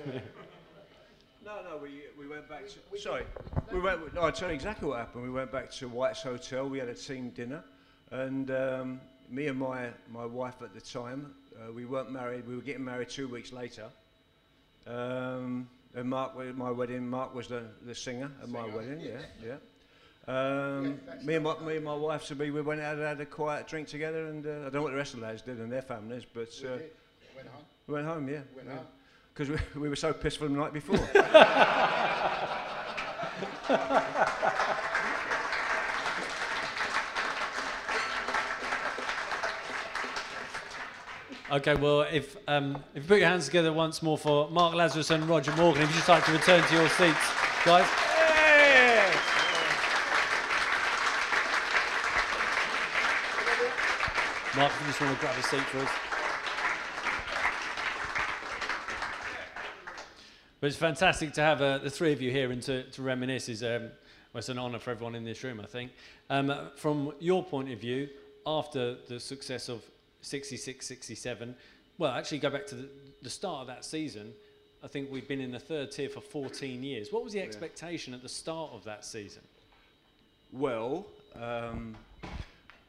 No, no, we, we went back to. Sorry, we went. No, I'll tell you exactly what happened. We went back to White's Hotel. We had a team dinner, and um, me and my my wife at the time, uh, we weren't married. We were getting married two weeks later. Um, and Mark, my wedding. Mark was the, the singer at my wedding. Yeah, yeah. Um, me and my me and my wife to be. We went out and had a quiet drink together, and uh, I don't know what the rest of the lads did and their families, but uh, Went home. we went home. Yeah, Went home. because we, we were so pissed from the night before. Okay, well, if um, if you put your hands together once more for Mark Lazarus and Roger Morgan, if you'd just like to return to your seats, guys. Mark, if you just want to grab a seat for us. But it's fantastic to have uh, the three of you here and to, to reminisce. Is um, well, it's an honour for everyone in this room, I think. Um, from your point of view, after the success of 66 67, well, actually, go back to the, the start of that season. I think we've been in the third tier for 14 years. What was the expectation at the start of that season? Well, um,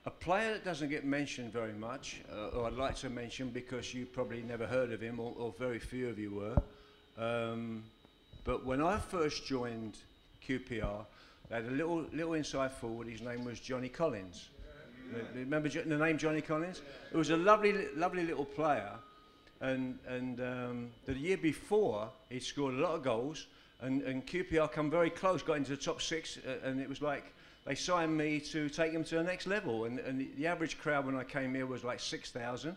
a player that doesn't get mentioned very much, uh, or I'd like to mention because you probably never heard of him, or, or very few of you were. Um, but when I first joined QPR, they had a little little inside forward. His name was Johnny Collins. Uh, Remember Jo- the name Johnny Collins? It was a lovely, lovely little player, and and um, the year before he scored a lot of goals, and, and QPR come very close, got into the top six, uh, and it was like they signed me to take them to the next level, and, and the, average crowd when I came here was like six thousand,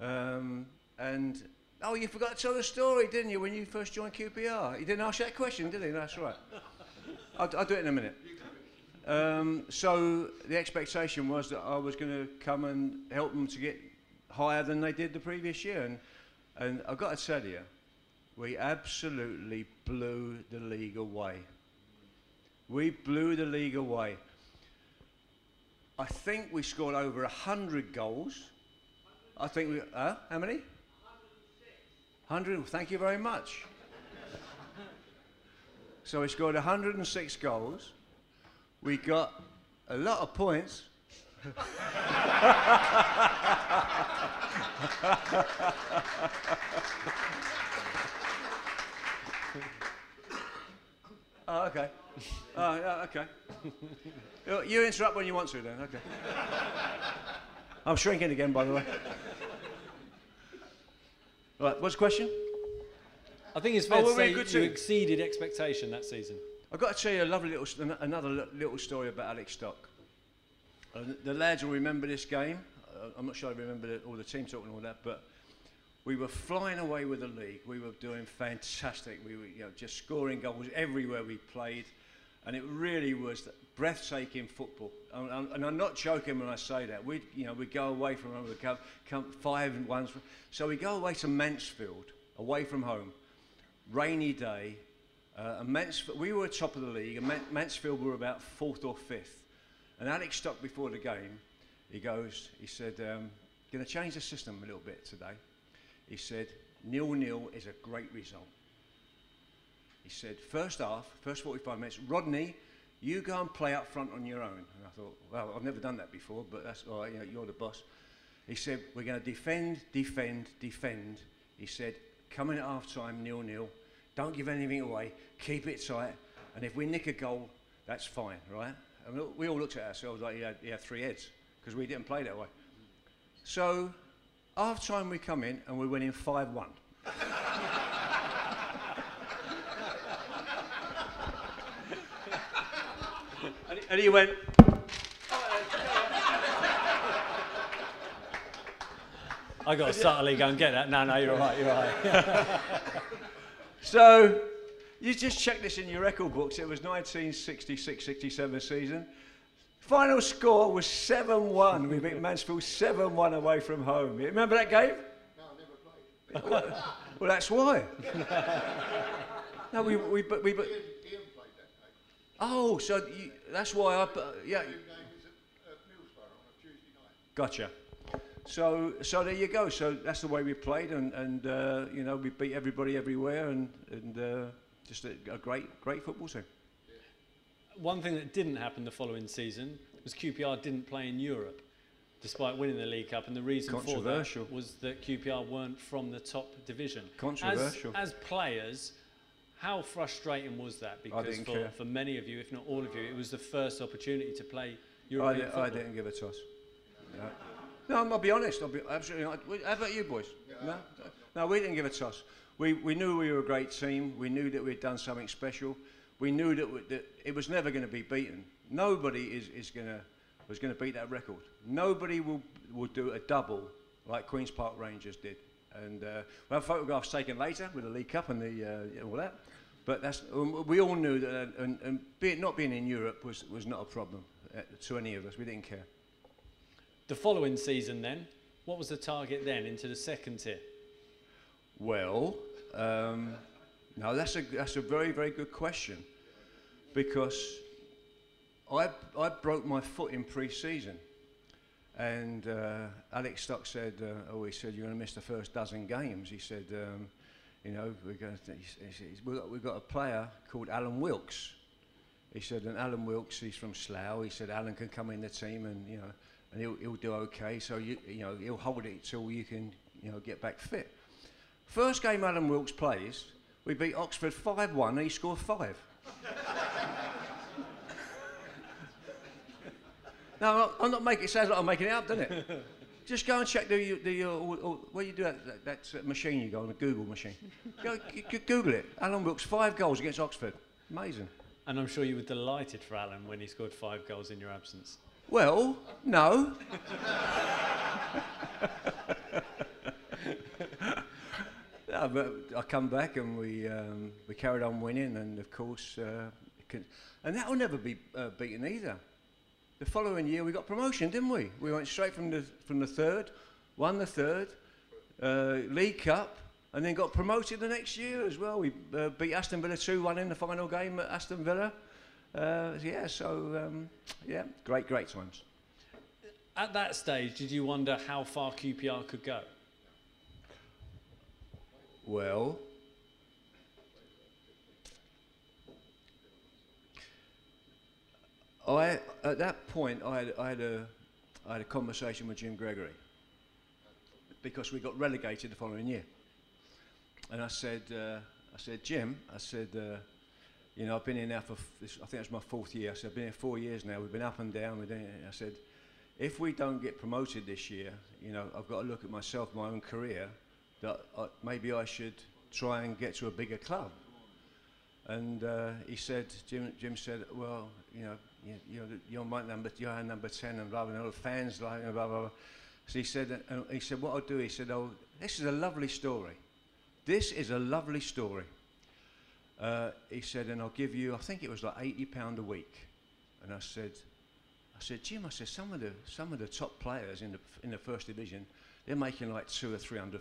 um, and oh, you forgot to tell the story, didn't you, when you first joined QPR? You didn't ask that question, did he? That's right. I'll, I'll do it in a minute. Um, so the expectation was that I was going to come and help them to get higher than they did the previous year, and and I've got to tell you, we absolutely blew the league away. We blew the league away. I think we scored over hundred goals. I think we. Uh, how many? 100. Thank you very much. So we scored 106 goals. We got a lot of points. oh, okay. Oh, yeah, okay. You- you interrupt when you want to, then. Okay. I'm shrinking again, by the way. Right, what's the question? I think it's Oh, fair were to say you team? exceeded expectation that season. I've got to tell you a lovely little, another little story about Alex Stock. Uh, the- the lads will remember this game. Uh, I'm not sure I remember the, all the team talk and all that, but we were flying away with the league. We were doing fantastic. We were you know, just scoring goals everywhere we played, and it really was breathtaking football. And, and, I'm not joking when I say that. We, you know, we go away from home, we come, come five and ones. So we go away to Mansfield, away from home, rainy day. Uh, and Mansfield, we were top of the league, and Man- Mansfield were about fourth or fifth. And Alex Stock before the game, He goes, he said, um, going to change the system a little bit today. He said, nil nil is a great result. He said, first half, first 45 minutes, Rodney, you go and play up front on your own. And I thought, well, I've never done that before, but that's all right, you know, you're the boss. He said, we're going to defend, defend, defend. He said, coming at half time, nil nil. Don't give anything away. Keep it tight. And if we nick a goal, that's fine, right? And we all looked at ourselves like he had, he had three heads because we didn't play that way. So, half time we come in and we're winning 5 1. And, he- went, I got to subtly go and get that. No, no, you're all right. You're all right. So, you just check this in your record books. It was 1966 67 season. Final score was 7 1. We beat Mansfield 7 1 away from home. You remember that game? No, I never played. Well, that's why. no, we, we, but we, but, Ian, Ian played that day. oh, so you, that's why I, put- yeah, Ian at, at Middlesbrough on a Tuesday night. gotcha. So, so there you go. So that's the way we played, and, and uh, you know, we beat everybody everywhere, and, and uh, just a, a great, great football team. One thing that didn't happen the following season was QPR didn't play in Europe, despite winning the League Cup, and the reason for that was that QPR weren't from the top division. Controversial. As, as players, how frustrating was that? Because for, care. for many of you, if not all of you, it was the first opportunity to play I, European football. I didn't give a toss. No, no I'll be honest. I'll be absolutely. honest. How about you boys? no, no, we didn't give a toss. We, we knew we were a great team. We knew that we'd done something special. We knew that, we, that it was never going to be beaten. Nobody is, is going to was going to beat that record. Nobody will will do a double like Queens Park Rangers did. And uh, we'll have photographs taken later with the League Cup and the uh, all that. But that's um, we all knew that, uh, and, and be not being in Europe was, was not a problem uh, to any of us. We didn't care. The following season, then, what was the target then into the second tier? Well, um, no, that's a that's a very very good question, because I I broke my foot in pre-season, and uh, Alex Stock said, uh, oh, he said you're going to miss the first dozen games. He said, um, you know, we're going to. We've got, we've got a player called Alan Wilks. He said, and Alan Wilks, he's from Slough. He said Alan can come in the team and you know, and he'll he'll do okay. So you you know he'll hold it till you can you know get back fit. First game Alan Wilks plays, we beat Oxford 5 1 and he scored 5. No, I'm not, I'm not making it sound like I'm making it up, doesn't it? Just go and check the, the uh, where you do that, that, that machine you go on, the Google machine. Go, Google it. Alan Wilks, five goals against Oxford. Amazing. And I'm sure you were delighted for Alan when he scored five goals in your absence. Well, no. no, but I come back and we um, we carried on winning, and of course, uh, and that will never be uh, beaten either. The following year, we got promotion, didn't we? We went straight from the from the third, won the third, uh, League Cup, and then got promoted the next year as well. We uh, beat Aston Villa 2 1 in the final game at Aston Villa. Uh, yeah, so um, yeah, great, great times. At that stage, did you wonder how far QPR could go? Well, I at that point I had, I had a I had a conversation with Jim Gregory because we got relegated the following year, and I said uh, I said Jim I said uh, you know I've been here now for this, I think it's my fourth year. I said I've been here four years now. We've been up and down been, I said if we don't get promoted this year you know I've got to look at myself my own career that I, maybe I should try and get to a bigger club. And uh, he said, Jim, Jim said, well, you know, you, you're, you're my number, you're number 10 and blah, blah, blah, fans like, blah, blah, blah. So he said, uh, he said, what I'll do, he said, oh, this is a lovely story. This is a lovely story. Uh, he said, and I'll give you, I think it was like £80 a week. And I said, I said, Jim, I said, some of the, some of the top players in the, in the first division, they're making like two or three hundred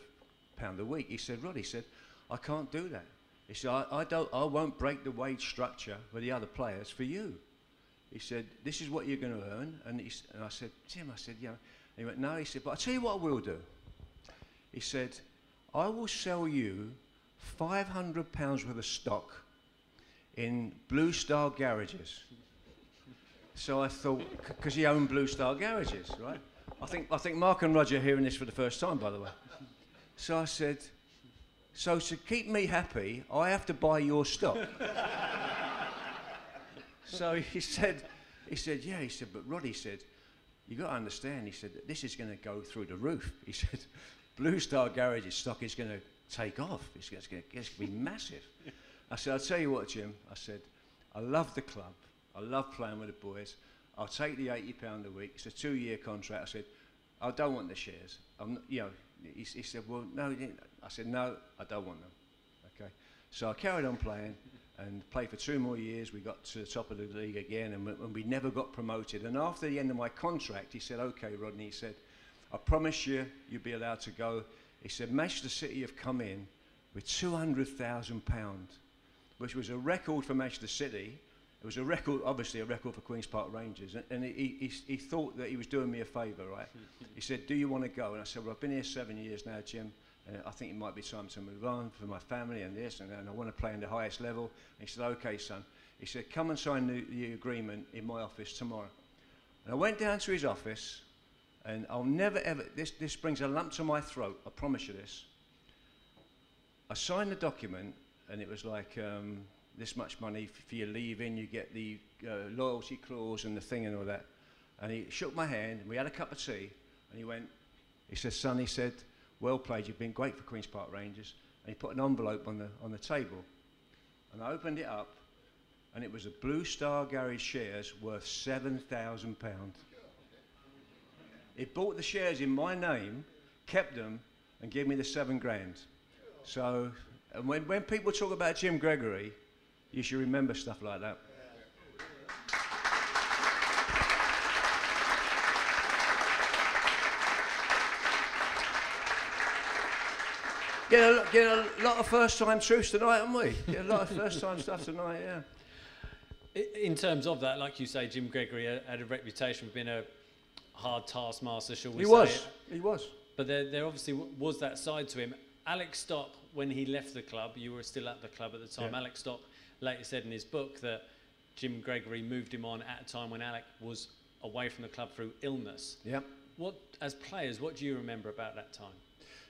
pound a week. He said, Rod, he said, I can't do that. He said, I, I don't, I won't break the wage structure for the other players for you. He said, this is what you're going to earn. And, he, and I said, Tim, I said, yeah. And he went, no. He said, but I'll tell you what I will do. He said, I will sell you £500 worth of stock in Blue Star garages. So I thought, because he owned Blue Star garages, right? I think, I think Mark and Roger are hearing this for the first time, by the way. So I said, so to keep me happy, I have to buy your stock. so he said, he said, yeah, he said, but Roddy said, you got to understand, he said, that this is going to go through the roof. He said, Blue Star Garage's stock is going to take off. It's going to, it's going to be massive. I said, I'll tell you what, Jim. I said, I love the club. I love playing with the boys. I'll take the £80 a week. It's a two-year contract. I said, I don't want the shares. I'm not, you know, he, he said, well, no. I said, no, I don't want them. Okay. So I carried on playing and played for two more years. We got to the top of the league again and, we- and we never got promoted. And after the end of my contract, he said, okay, Rodney, he said, I promise you, you'll be allowed to go. He said, Manchester City have come in with £200,000, which was a record for Manchester City. It was a record, obviously a record for Queen's Park Rangers. And, and he, he, he thought that he was doing me a favour, right? he said, do you want to go? And I said, well, I've been here seven years now, Jim. And I think it might be time to move on for my family and this, and, and I want to play in the highest level. And he said, okay, son. He said, come and sign the, the agreement in my office tomorrow. And I went down to his office, and I'll never ever, this, this brings a lump to my throat, I promise you this. I signed the document, and it was like um, this much money for your leaving, you get the uh, loyalty clause and the thing and all that. And he shook my hand, and we had a cup of tea, and he went, he said, son, he said, well played, you've been great for Queen's Park Rangers. And he put an envelope on the, on the table. And I opened it up, and it was a Blue Star Garage shares worth £7,000. He bought the shares in my name, kept them, and gave me the seven grand. So, and when, when people talk about Jim Gregory, you should remember stuff like that. Get a, get a lot of first time truths tonight, haven't we? Get a lot of first time stuff tonight, yeah. In terms of that, like you say, Jim Gregory had- a reputation for being a hard taskmaster, shall we He say. was. He was. But there, there obviously w- was that side to him. Alex Stock, when he left the club, you were still at the club at the time. Yeah. Alex Stock later said in his book that Jim Gregory moved him on at a time when Alec was away from the club through illness. Yep. What, as players, what do you remember about that time?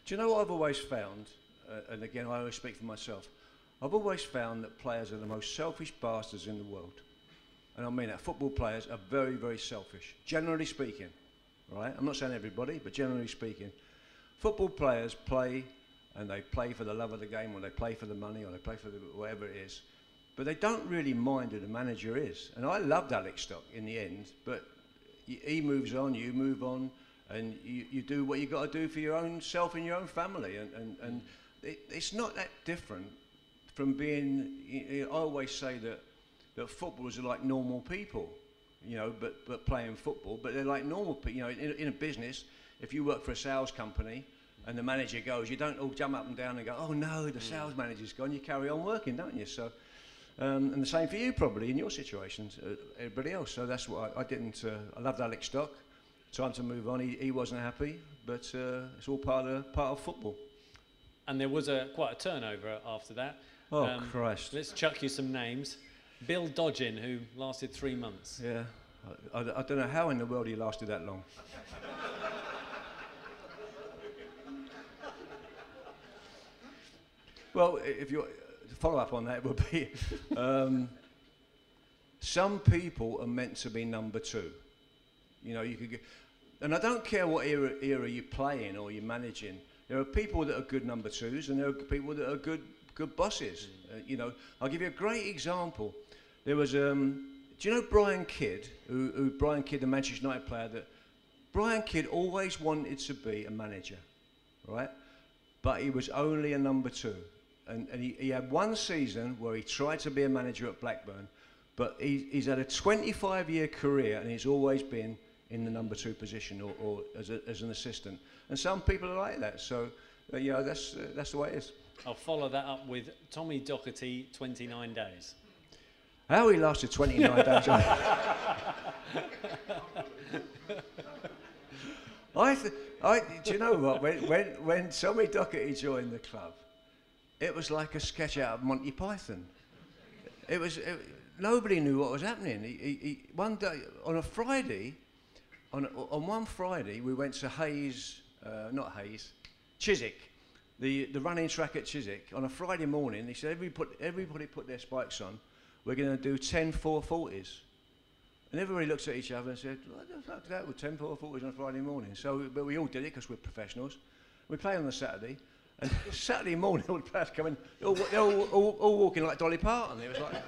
Do you know what I've always found? Uh, and again, I always speak for myself. I've always found that players are the most selfish bastards in the world. And I mean that. Football players are very, very selfish, generally speaking. Right? I'm not saying everybody, but generally speaking. Football players play and they play for the love of the game or they play for the money or they play for the, whatever it is. But they don't really mind who the manager is. And I loved Alex Stock in the end, but he moves on, you move on, and you, you do what you got to do for your own self and your own family. And, and, and it, it's not that different from being, I always say that, that footballers are like normal people, you know, but, but playing football, but they're like normal people, you know, in, in a business, if you work for a sales company and the manager goes, you don't all jump up and down and go, oh no, the sales manager's gone, you carry on working, don't you? So, um, and the same for you probably in your situations, uh, everybody else. So that's what I, I didn't, uh, I loved Alex Stock. Time to move on. He, he wasn't happy, but uh, it's all part of, part of football. And there was a quite a turnover after that. Oh, Um, Christ. Let's chuck you some names. Bill Dodgin, who lasted three months. Yeah. I, I, I don't know how in the world he lasted that long. well, if you follow up on that would be um, some people are meant to be number two. You know, you could get, and I don't care what era, era you play in or you're managing. There are people that are good number twos, and there are people that are good good bosses. Uh, you know, I'll give you a great example. There was, um, do you know Brian Kidd, who, who Brian Kidd, the Manchester United player, that Brian Kidd always wanted to be a manager, right? But he was only a number two. And, and he, he had one season where he tried to be a manager at Blackburn, but he, he's had a 25 year career and he's always been in the number two position or, or as, a, as an assistant. And some people are like that. So, uh, you know, that's, uh, that's the way it is. I'll follow that up with Tommy Docherty, 29 days. How he lasted 29 days. I, th- I, do you know what? When, when, when Tommy Docherty joined the club, it was like a sketch out of Monty Python. It was it, nobody knew what was happening. He, he, he, one day on a Friday, on, on one Friday, we went to Hayes, uh, not Hayes, Chiswick, the, the running track at Chiswick. On a Friday morning, he said everybody put, everybody put their spikes on. We're going to do 10 440s. And everybody looked at each other and said, what the fuck that with 10 440s on a Friday morning? So, but we all did it because we're professionals. We play on the Saturday. And Saturday morning, all the players coming, all, they're all, all, all walking like Dolly Parton. It was like,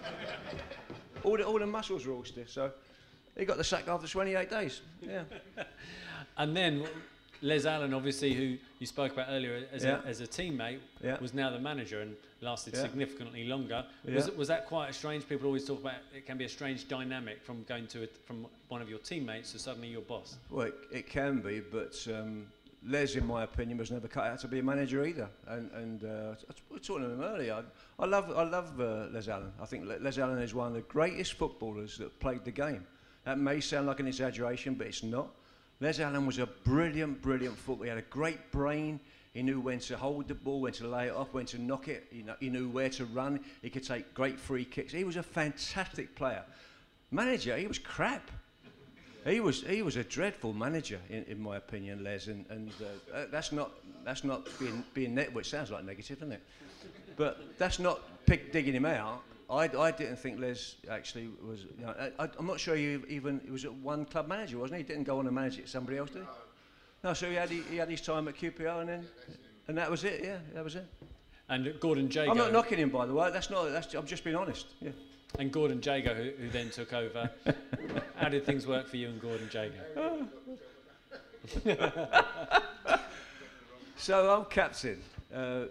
all the, all the muscles were all stiff. So he got the sack after 28 days. Yeah. And then Les Allen, obviously, who you spoke about earlier as, Yeah. a, as a teammate, Yeah. was now the manager and lasted Yeah. significantly longer. Was, was that quite a strange? People always talk about it can be a strange dynamic from going to a, from one of your teammates to suddenly your boss. Well, it, it can be, but um, Les, in my opinion, was never cut out to be a manager either. And, and uh, I we were talking to him earlier. I, I love, I love uh, Les Allen. I think Les Allen is one of the greatest footballers that played the game. That may sound like an exaggeration, but it's not. Les Allen was a brilliant, brilliant footballer. He had a great brain. He knew when to hold the ball, when to lay it off, when to knock it. He, kno- he knew where to run. He could take great free kicks. He was a fantastic player. Manager, he was crap. He was he was a dreadful manager in, in my opinion, Les, and, and uh, uh, that's not that's not being being net, which sounds like negative, doesn't it? But that's not pick, digging him out. I, I didn't think Les actually was. You know, I, I- I'm not sure he even he was at one club manager, wasn't he? He didn't go on and manage it. Somebody else did. He? No, so he had he, he had his time at QPR and then and that was it. Yeah, that was it. And Gordon Jago. I'm not knocking him, by the way. That's not. That's I'm just being honest. Yeah. And Gordon Jago, who, who then took over. How did things work for you and Gordon Jago? So I'm captain. Uh,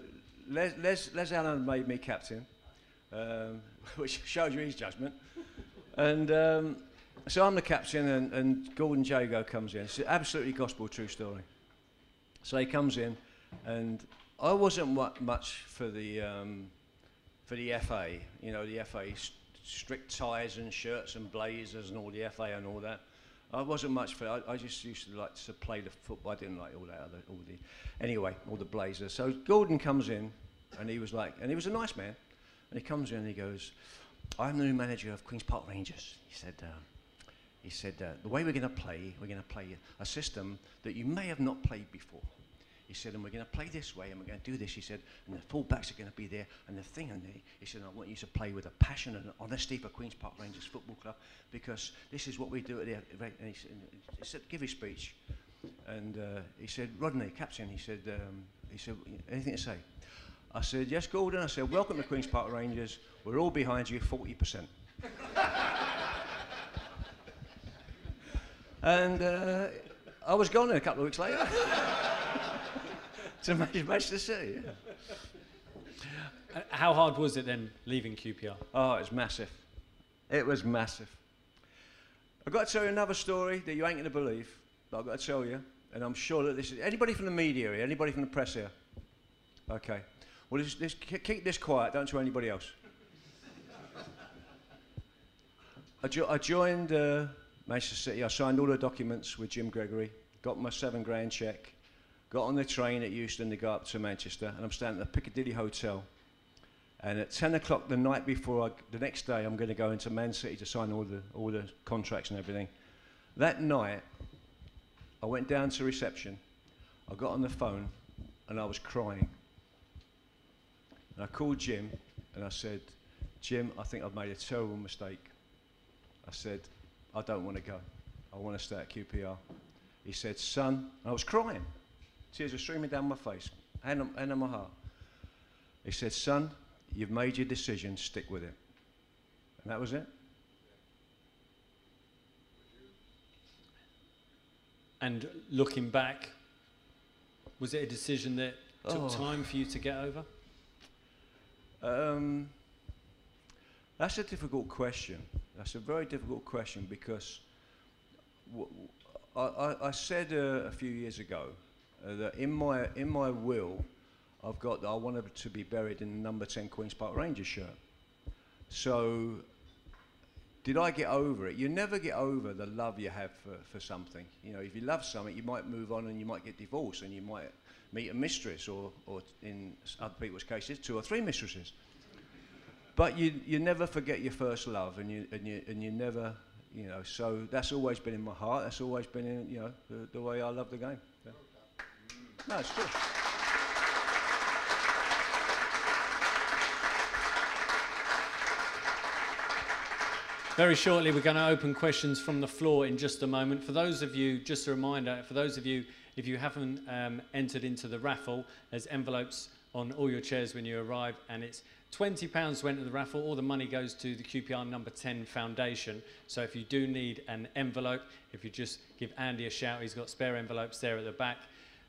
Les, Les, Les Allen made me captain, um, which shows you his judgment. And um, so I'm the captain, and, and Gordon Jago comes in. It's an absolutely gospel true story. So he comes in, and I wasn't mu- much for the um, for the FA. You know, the FA st- strict ties and shirts and blazers and all the FA and all that. I wasn't much for. I, I just used to like to play the football. I didn't like all that other, all the, anyway, all the blazers. So Gordon comes in, and he was like, and he was a nice man, and he comes in and he goes, "I'm the new manager of Queens Park Rangers." He said. Uh, he said, uh, the way we're going to play, we're going to play a system that you may have not played before. He said, and we're going to play this way, and we're going to do this. He said, and the fullbacks are going to be there, and the thing, and he said, I want you to play with a passion and an honesty for Queens Park Rangers Football Club, because this is what we do at the. And he said, he said give his speech, and uh, he said, Rodney, captain, he said, um, he said, anything to say? I said, yes, Gordon. I said, welcome to Queens Park Rangers. We're all behind you, 40%. and uh, I was gone a couple of weeks later to Manchester City. Yeah. Uh, How hard was it then leaving QPR? Oh, it was massive. It was massive. I've got to tell you another story that you ain't going to believe, but I've got to tell you, and I'm sure that this is. Anybody from the media here? Anybody from the press here? Okay. Well, this, this, keep this quiet, don't tell anybody else. I, jo- I joined uh, Manchester City. I signed all the documents with Jim Gregory, got my seven grand check, got on the train at Euston to go up to Manchester, and I'm standing at the Piccadilly Hotel. And at 10 o'clock the night before, I, the next day, I'm going to go into Man City to sign all the, all the contracts and everything. That night, I went down to reception, I got on the phone, and I was crying. And I called Jim, and I said, Jim, I think I've made a terrible mistake. I said, I don't want to go. I want to stay at QPR. He said, son, and I was crying. Tears were streaming down my face, and, on, hand on my heart. He said, son, you've made your decision, stick with it. And that was it. And looking back, was it a decision that took Oh. time for you to get over? Um, that's a difficult question. That's a very difficult question because I said uh, a few years ago uh, that in my in my will, I've got that I wanted to be buried in the number ten Queens Park Rangers shirt. So did I get over it? You never get over the love you have for, for something. You know, if you love something, you might move on and you might get divorced and you might meet a mistress or, or in other people's cases, two or three mistresses. But you, you never forget your first love and you, and, you, and you never, you know, so that's always been in my heart. That's always been in, you know, the, the way I love the game. Yeah. No, it's true. Very shortly, we're going to open questions from the floor in just a moment. For those of you, just a reminder, for those of you, if you haven't um, entered into the raffle, there's envelopes on all your chairs when you arrive, and it's £20 went to the raffle. All the money goes to the QPR Number 10 Foundation. So if you do need an envelope, if you just give Andy a shout, he's got spare envelopes there at the back.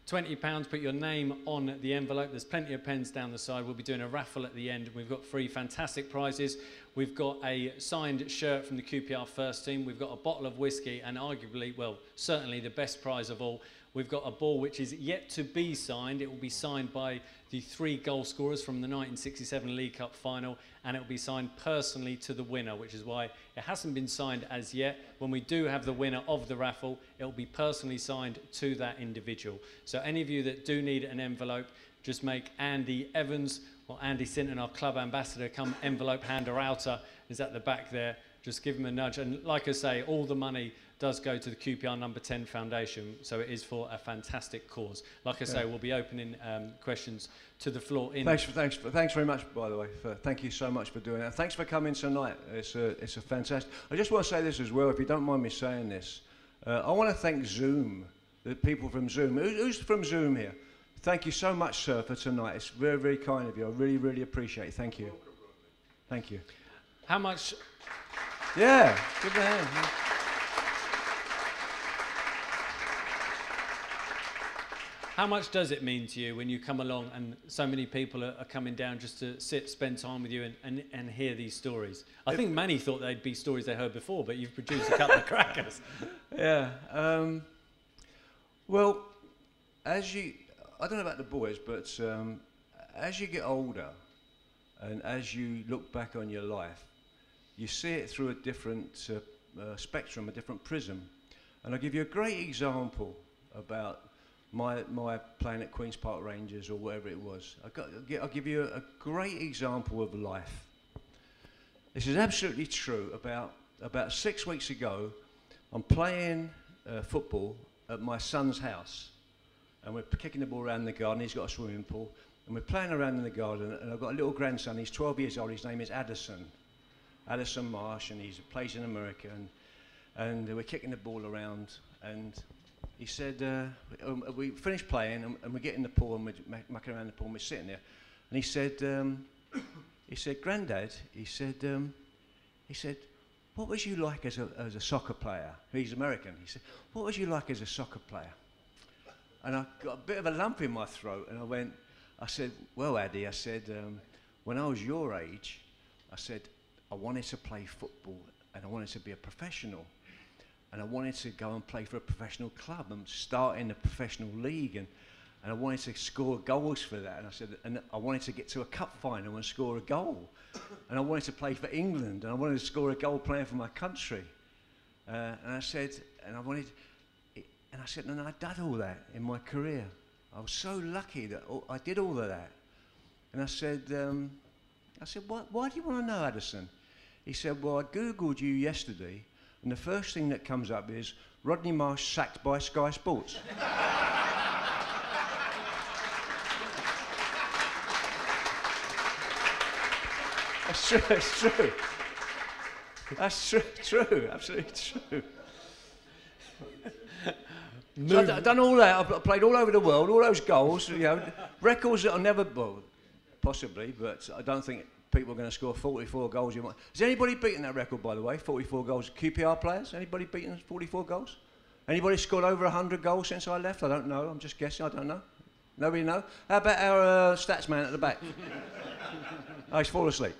£20, put your name on the envelope. There's plenty of pens down the side. We'll be doing a raffle at the end. We've got three fantastic prizes. We've got a signed shirt from the QPR first team. We've got a bottle of whiskey, and arguably, well, certainly the best prize of all, we've got a ball which is yet to be signed. It will be signed by the three goal scorers from the 1967 League Cup final, and it will be signed personally to the winner, which is why it hasn't been signed as yet. When we do have the winner of the raffle, it will be personally signed to that individual. So, any of you that do need an envelope, just make Andy Evans or Andy Sinton, our club ambassador, come envelope hander outer is at the back there. Just give him a nudge. And like I say, all the money does go to the QPR Number 10 Foundation, so it is for a fantastic cause. Like I say, we'll be opening um, questions to the floor. In thanks, for, thanks, for, thanks very much, by the way. For, thank you so much for doing that. Thanks for coming tonight. It's a, it's a fantastic. I just want to say this as well, if you don't mind me saying this. Uh, I want to thank Zoom, the people from Zoom. Who, who's from Zoom here? Thank you so much, sir, for tonight. It's very, very kind of you. I really, really appreciate it. Thank you. Thank you. How much? Yeah, give a hand. How much does it mean to you when you come along and so many people are, are coming down just to sit, spend time with you and, and, and hear these stories? I think many thought they'd be stories they heard before, but you've produced a couple of crackers. Yeah. Um, well, as you, I don't know about the boys, but um, as you get older and as you look back on your life, you see it through a different uh, uh, spectrum, a different prism. And I'll give you a great example about my, my playing at Queen's Park Rangers or whatever it was. Got, I'll give you a, a great example of life. This is absolutely true. About, about six weeks ago, I'm playing uh, football at my son's house. And we're kicking the ball around the garden. He's got a swimming pool. And we're playing around in the garden. And I've got a little grandson. He's 12 years old. His name is Addison. Addison Marsh. And he plays in America. And, and we're kicking the ball around. And he said, uh, um, we finished playing and, and, we get in the pool and we're mucking around the pool and we're sitting there. And he said, um, he said, Grandad, he said, um, he said, what was you like as a, as a soccer player? He's American. He said, what was you like as a soccer player? And I got a bit of a lump in my throat and I went, I said, well, Addy, I said, um, when I was your age, I said, I wanted to play football and I wanted to be a professional. And I wanted to go and play for a professional club and start in a professional league and, and I wanted to score goals for that. And I said and I wanted to get to a cup final and score a goal. And I wanted to play for England and I wanted to score a goal playing for my country. Uh, and I said and I wanted and I said and I did all that in my career I was so lucky that I did all of that and I said um, I said why, why do you want to know Addison he said well I googled you yesterday and the first thing that comes up is Rodney Marsh sacked by Sky Sports. That's true, it's true. That's true, true, absolutely true. So I've done all that. I've played all over the world, all those goals, you know, records that I'll never, well, possibly, but I don't think people are going to score 44 goals. You might. Has anybody beaten that record, by the way? 44 goals. QPR players? Anybody beaten 44 goals? Anybody scored over 100 goals since I left? I don't know. I'm just guessing. I don't know. Nobody know? How about our uh, stats man at the back? oh, he's fallen asleep.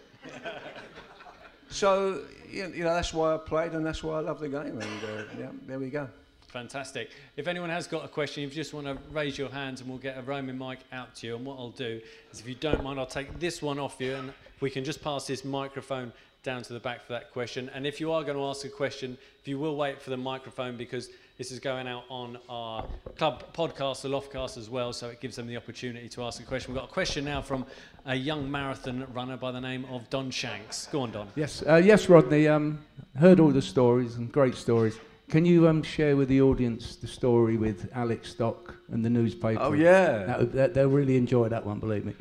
so, you know, that's why I played and that's why I love the game. And uh, yeah, there we go. Fantastic. If anyone has got a question, if you just want to raise your hands and we'll get a roaming mic out to you. And what I'll do is, if you don't mind, I'll take this one off you and we can just pass this microphone down to the back for that question. And if you are going to ask a question, if you will wait for the microphone because this is going out on our club podcast, the Loftcast, as well, so it gives them the opportunity to ask a question. We've got a question now from a young marathon runner by the name of Don Shanks. Go on, Don. Yes, uh, yes, Rodney. Um, heard all the stories and great stories. Can you um, share with the audience the story with Alec Stock and the newspaper? Oh, yeah. That, that, they'll really enjoy that one, believe me.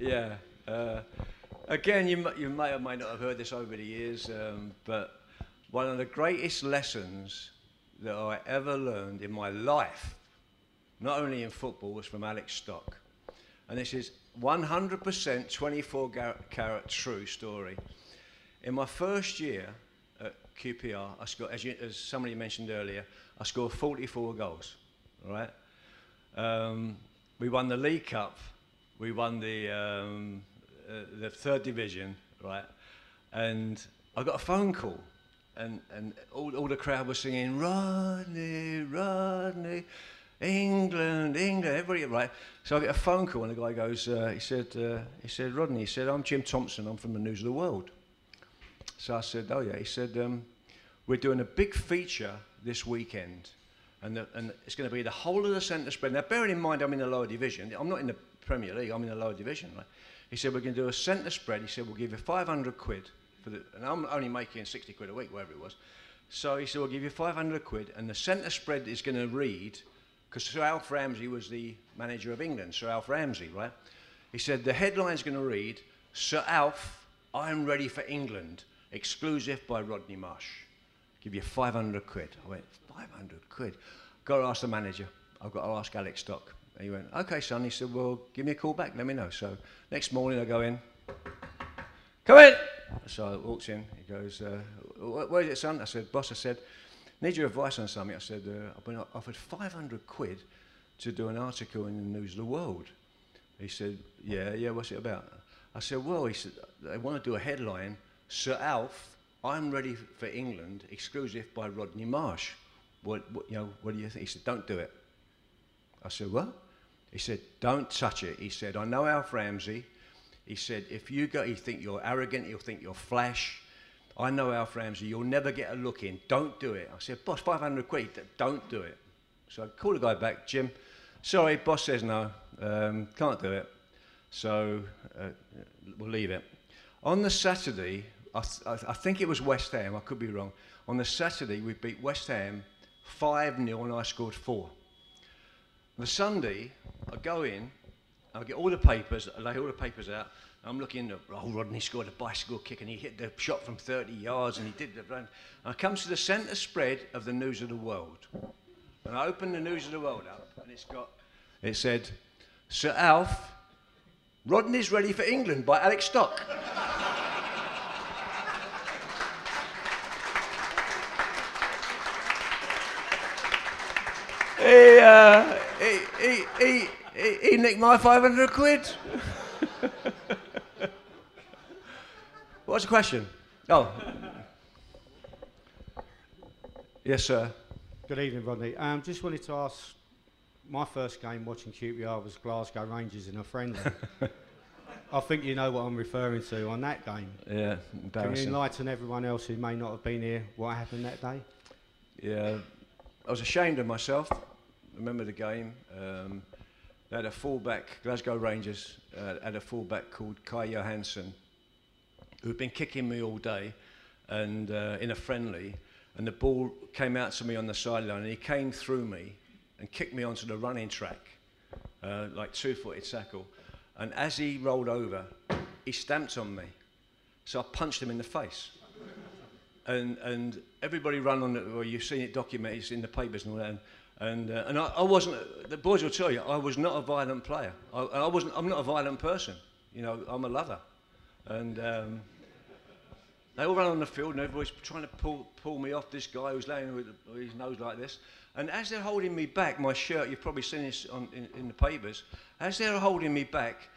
Yeah. Uh, again, you, you may or may not have heard this over the years, um, but one of the greatest lessons that I ever learned in my life, not only in football, was from Alec Stock. And this is 100% 24 carat true story. In my first year QPR, I scored, as, you, as somebody mentioned earlier, I scored 44 goals, right? Um, we won the League Cup, we won the, um, uh, the third division, right? And I got a phone call, and, and all, all the crowd was singing, Rodney, Rodney. England, England, everybody, right? So I get a phone call and the guy goes, uh, he said, uh, he said, Rodney, he said, I'm Jim Thompson, I'm from the News of the World. So I said, oh yeah, he said, um, we're doing a big feature this weekend and, the, and it's going to be the whole of the centre spread. Now, bearing in mind I'm in the lower division, I'm not in the Premier League, I'm in the lower division, right? He said, we're going to do a centre spread. He said, we'll give you 500 quid for the, and I'm only making 60 quid a week, whatever it was. So he said, we'll give you 500 quid and the centre spread is going to read because Sir Alf Ramsey was the manager of England, Sir Alf Ramsey, right? He said, the headline's going to read, Sir Alf, I'm ready for England, exclusive by Rodney Marsh. Give you 500 quid. I went, 500 quid? Got to ask the manager. I've got to ask Alec Stock. And he went, okay, son. He said, well, give me a call back, let me know. So next morning I go in, come in. So I walks in, he goes, uh, where is it, son? I said, boss, I said, Need your advice on something? I said, uh, I've been offered 500 quid to do an article in the News of the World. He said, Yeah, yeah, what's it about? I said, Well, he said, they want to do a headline Sir Alf, I'm ready for England, exclusive by Rodney Marsh. What, what, you know, what do you think? He said, Don't do it. I said, What? He said, Don't touch it. He said, I know Alf Ramsey. He said, If you go, you think you're arrogant, you'll think you're flash. I know Alf Ramsey, you'll never get a look in. Don't do it. I said, boss, 500 quid, don't do it. So I called the guy back, Jim, sorry, boss says no, um, can't do it. So uh, we'll leave it. On the Saturday, I, I, think it was West Ham, I could be wrong. On the Saturday, we beat West Ham 5 0 and I scored four. The Sunday, I go in, I get all the papers, I lay all the papers out, I'm looking at, oh, Rodney scored a bicycle kick and he hit the shot from 30 yards and he did the run. And I come to the centre spread of the News of the World. And I open the News of the World up and it's got, it said, Sir Alf, Rodney's ready for England by Alec Stock. He, uh, he, he, he, he, he nicked my 500 quid. What's the question? Oh. yes, sir. Good evening, Rodney. Um, just wanted to ask. My first game watching QPR was Glasgow Rangers in a friendly. I think you know what I'm referring to on that game. Yeah, Can you enlighten everyone else who may not have been here what happened that day? Yeah, I was ashamed of myself. Remember the game. Um, they had a fullback, Glasgow Rangers uh, had a fullback called Kai Johansen, who'd been kicking me all day and uh, in a friendly, and the ball came out to me on the sideline, and he came through me and kicked me onto the running track, uh, like two-footed tackle. And as he rolled over, he stamped on me. So I punched him in the face. And, and everybody ran on it, well, you've seen it documented it's in the papers and all that. And, and, uh, and I, I, wasn't, the boys will tell you, I was not a violent player. I, I wasn't, I'm not a violent person. You know, I'm a lover. And um, they all ran on the field and everybody's trying to pull, pull me off this guy who's laying with his nose like this. And as they're holding me back, my shirt, you've probably seen this on, in, in the papers, as they're holding me back,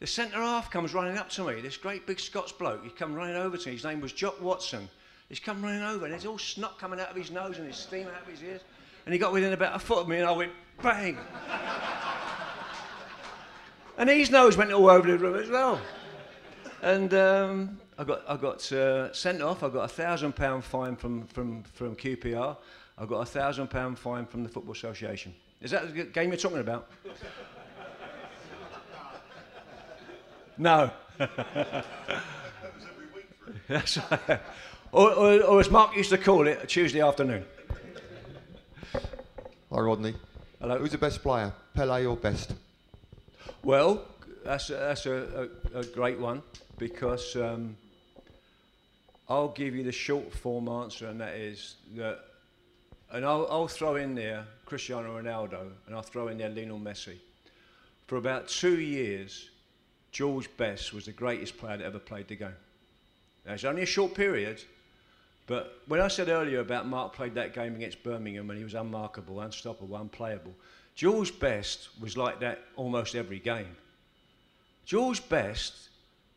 the centre half comes running up to me, this great big Scots bloke. He come running over to me. His name was Jock Watson. He's come running over and there's all snot coming out of his nose and his steam out of his ears. And he got within about a foot of me and I went, bang. and his nose went all over the room as well. and um, I got I got uh, sent off. I got a thousand pound fine from from from QPR. I got a thousand pound fine from the Football Association. Is that the game you're talking about? no. Or, or, or as Mark used to call it, a Tuesday afternoon. Hi, Rodney. Hello. Who's the best player, Pelé or Best? Well, that's a, that's a, a, a great one because um, I'll give you the short form answer, and that is that, and I'll, I'll throw in there Cristiano Ronaldo, and I'll throw in there Lionel Messi. For about two years, George Best was the greatest player that ever played the game. Now, it's only a short period, but when I said earlier about Mark played that game against Birmingham and he was unmarkable, unstoppable, unplayable, George Best was like that almost every game. George Best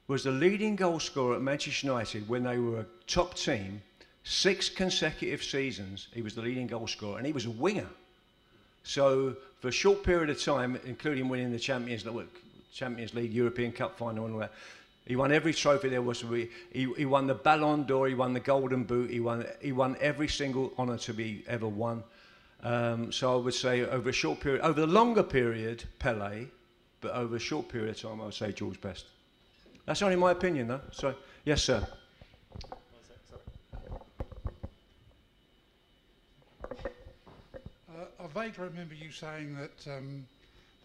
was the leading goal scorer at Manchester United when they were a top team. Six consecutive seasons, he was the leading goal scorer, and he was a winger. So, for a short period of time, including winning the Champions League, Champions League, European Cup final, and all that, he won every trophy there was. He, he won the Ballon d'Or, he won the Golden Boot, he won, he won every single honour to be ever won. Um, so I would say over a short period, over the longer period, Pelé, but over a short period of time, I would say George Best. That's only my opinion, though. So, yes, sir. Uh, I vaguely remember you saying that um,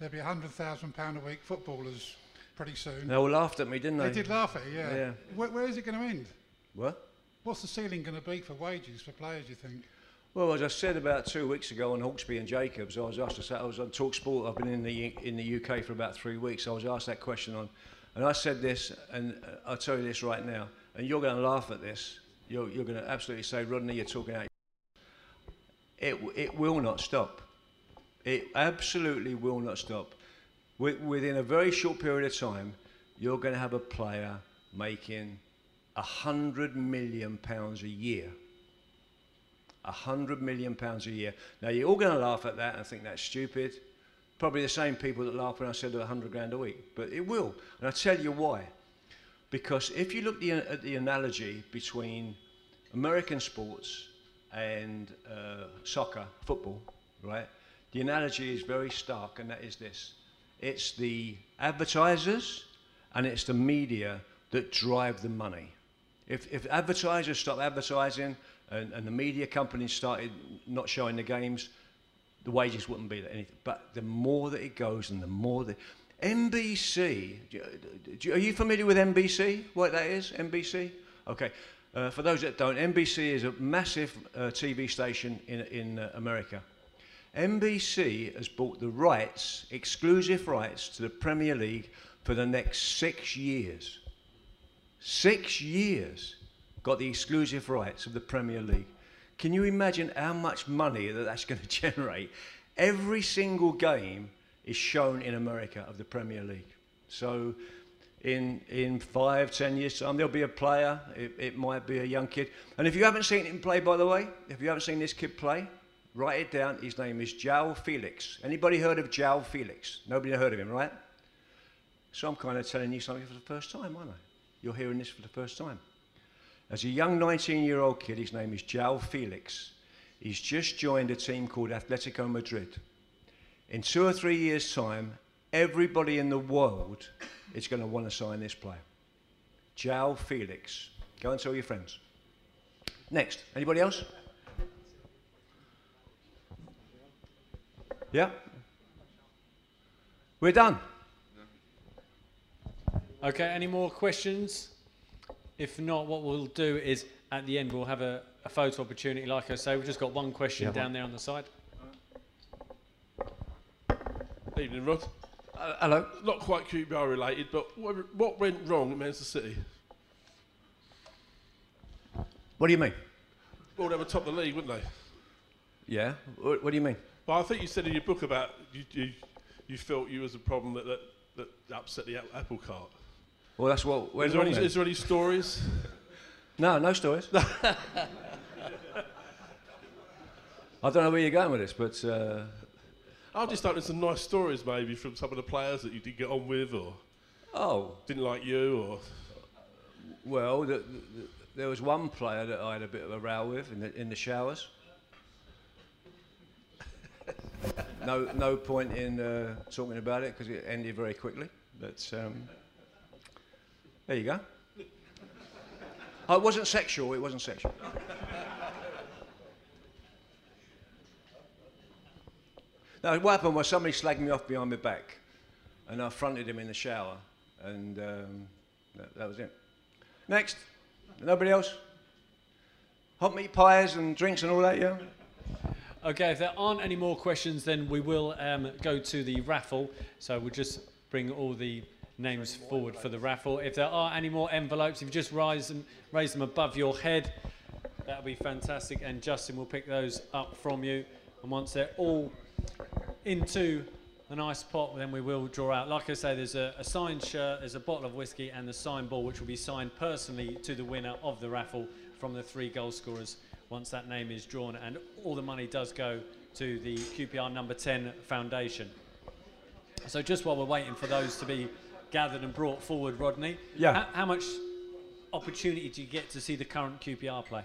there'd be £100,000 a week footballers pretty soon. They all laughed at me, didn't they? They did laugh at you, yeah. Yeah. Where, where is it going to end? What? What's the ceiling going to be for wages for players, you think? Well, as I said about two weeks ago on Hawksbee and Jacobs, I was asked to say, I was on Talk Sport, I've been in the, in the UK for about three weeks, I was asked that question on, and I said this, and I'll tell you this right now, and you're going to laugh at this, you're, you're going to absolutely say, Rodney, you're talking out. It, it will not stop. It absolutely will not stop. Wi- Within a very short period of time, you're going to have a player making hundred million pounds a year. Hundred million pounds a year. Now you're all going to laugh at that and think that's stupid. Probably the same people that laugh when I said a hundred grand a week, but it will. And I'll tell you why. Because if you look the, at the analogy between American sports and uh, soccer, football, right? The analogy is very stark, and that is this: it's the advertisers and it's the media that drive the money. If, if advertisers stop advertising and, and the media companies started not showing the games, the wages wouldn't be. Anything. But the more that it goes and the more that. NBC, do do are you familiar with NBC? What that is? NBC? Okay. Uh, for those that don't, NBC is a massive uh, TV station in, in uh, America. NBC has bought the rights, exclusive rights, to the Premier League for the next six years. Six years got the exclusive rights of the Premier League. Can you imagine how much money that that's going to generate? Every single game is shown in America of the Premier League. So, in in five, ten years' time, there'll be a player. It, it might be a young kid. And if you haven't seen him play, by the way, if you haven't seen this kid play, write it down. His name is Joao Felix. Anybody heard of Joao Felix? Nobody heard of him, right? So I'm kind of telling you something for the first time, aren't I? You're hearing this for the first time. As a young 19 year old kid, his name is Joao Felix. He's just joined a team called Atletico Madrid. In two or three years' time, everybody in the world is going to want to sign this player. Joao Felix. Go and tell your friends. Next. Anybody else? Yeah? We're done. Okay, any more questions? If not, what we'll do is at the end we'll have a, a photo opportunity. Like I say, we've just got one question Yeah, down one. there on the side. Evening, Rod. Uh, hello. Not quite QPR related, but what, what went wrong at Manchester City? What do you mean? Well, they were top of the league, weren't they? Yeah. What, what do you mean? Well, I think you said in your book about you, you, you felt you was a problem that, that, that upset the apple cart. Well, that's what. went Is there, wrong any, then. is there any stories? No, no stories. I don't know where you're going with this, but uh, I've just noticed some nice stories maybe from some of the players that you didn't get on with or oh, didn't like you or. Well, the, the, there was one player that I had a bit of a row with in the, in the showers. No, no point in uh, talking about it because it ended very quickly. But um, there you go. Oh, it wasn't sexual. It wasn't sexual. no, what happened was somebody slagged me off behind my back, and I fronted him in the shower, and um, that, that was it. Next. Nobody else? Hot meat pies and drinks and all that, yeah? Okay, if there aren't any more questions, then we will um, go to the raffle. So we'll just bring all the names forward for the raffle. If there are any more envelopes, if you just raise them, raise them above your head, that'll be fantastic. And Justin will pick those up from you. And once they're all into the nice pot, then we will draw out. Like I say, there's a, a signed shirt, there's a bottle of whiskey, and the signed ball, which will be signed personally to the winner of the raffle from the three goal scorers once that name is drawn. And all the money does go to the QPR number 10 foundation. So just while we're waiting for those to be gathered and brought forward, Rodney, Yeah. how, how much opportunity do you get to see the current QPR play?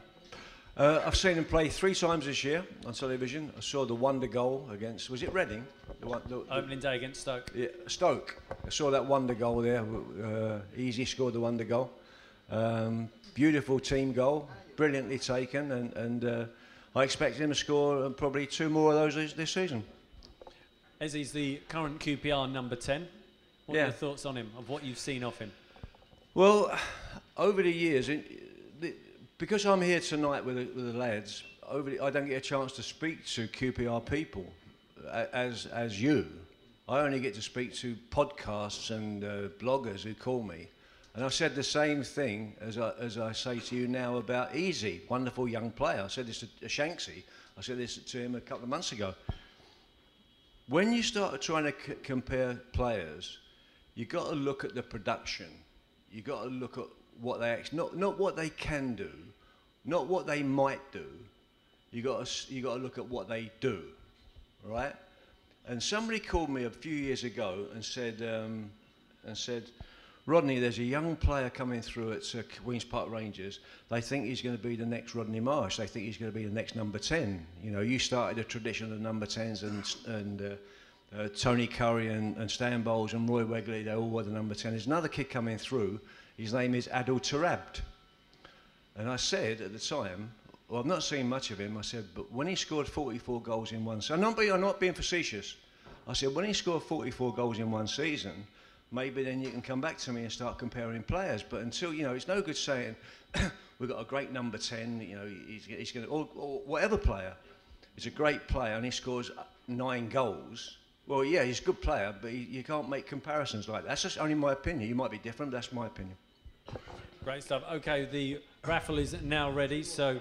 Uh, I've seen him play three times this year on television. I saw the wonder goal against, was it Reading? The one, the, the- Opening day against Stoke. yeah, Stoke. I saw that wonder goal there. Uh, Eze scored the wonder goal. Um, beautiful team goal, brilliantly taken, and, and uh, I expect him to score uh, probably two more of those this, this season. As he's the current QPR number 10, what are your thoughts on him, of what you've seen of him? Well, over the years, the, because I'm here tonight with the, with the lads, over the, I don't get a chance to speak to QPR people as, as you. I only get to speak to podcasts and uh, bloggers who call me. And I said the same thing as I, as I say to you now about Eze, wonderful young player. I said this to Shanksy. I said this to him a couple of months ago. When you start trying to c- compare players, you've got to look at the production. You've got to look at what they actually, not, not what they can do, not what they might do. You've got, to, you got to look at what they do, right? And somebody called me a few years ago and said, um, and said, Rodney, there's a young player coming through at Queen's Park Rangers. They think he's going to be the next Rodney Marsh. They think he's going to be the next number 10. You know, you started a tradition of number 10s and, and uh, uh, Tony Currie and, and Stan Bowles and Roy Wegerle, they all were the number 10. There's another kid coming through. His name is Adel Taarabt. And I said at the time, well, I've not seen much of him. I said, but when he scored 44 goals in one season, I'm not being, I'm not being facetious. I said, when he scored 44 goals in one season, maybe then you can come back to me and start comparing players. But until, you know, it's no good saying, we've got a great number 10, you know, he's, he's going to, or, or whatever player is a great player and he scores nine goals. Well, yeah, he's a good player, but he, you can't make comparisons like that. That's just only my opinion. You might be different, that's my opinion. Great stuff. Okay, the raffle is now ready, so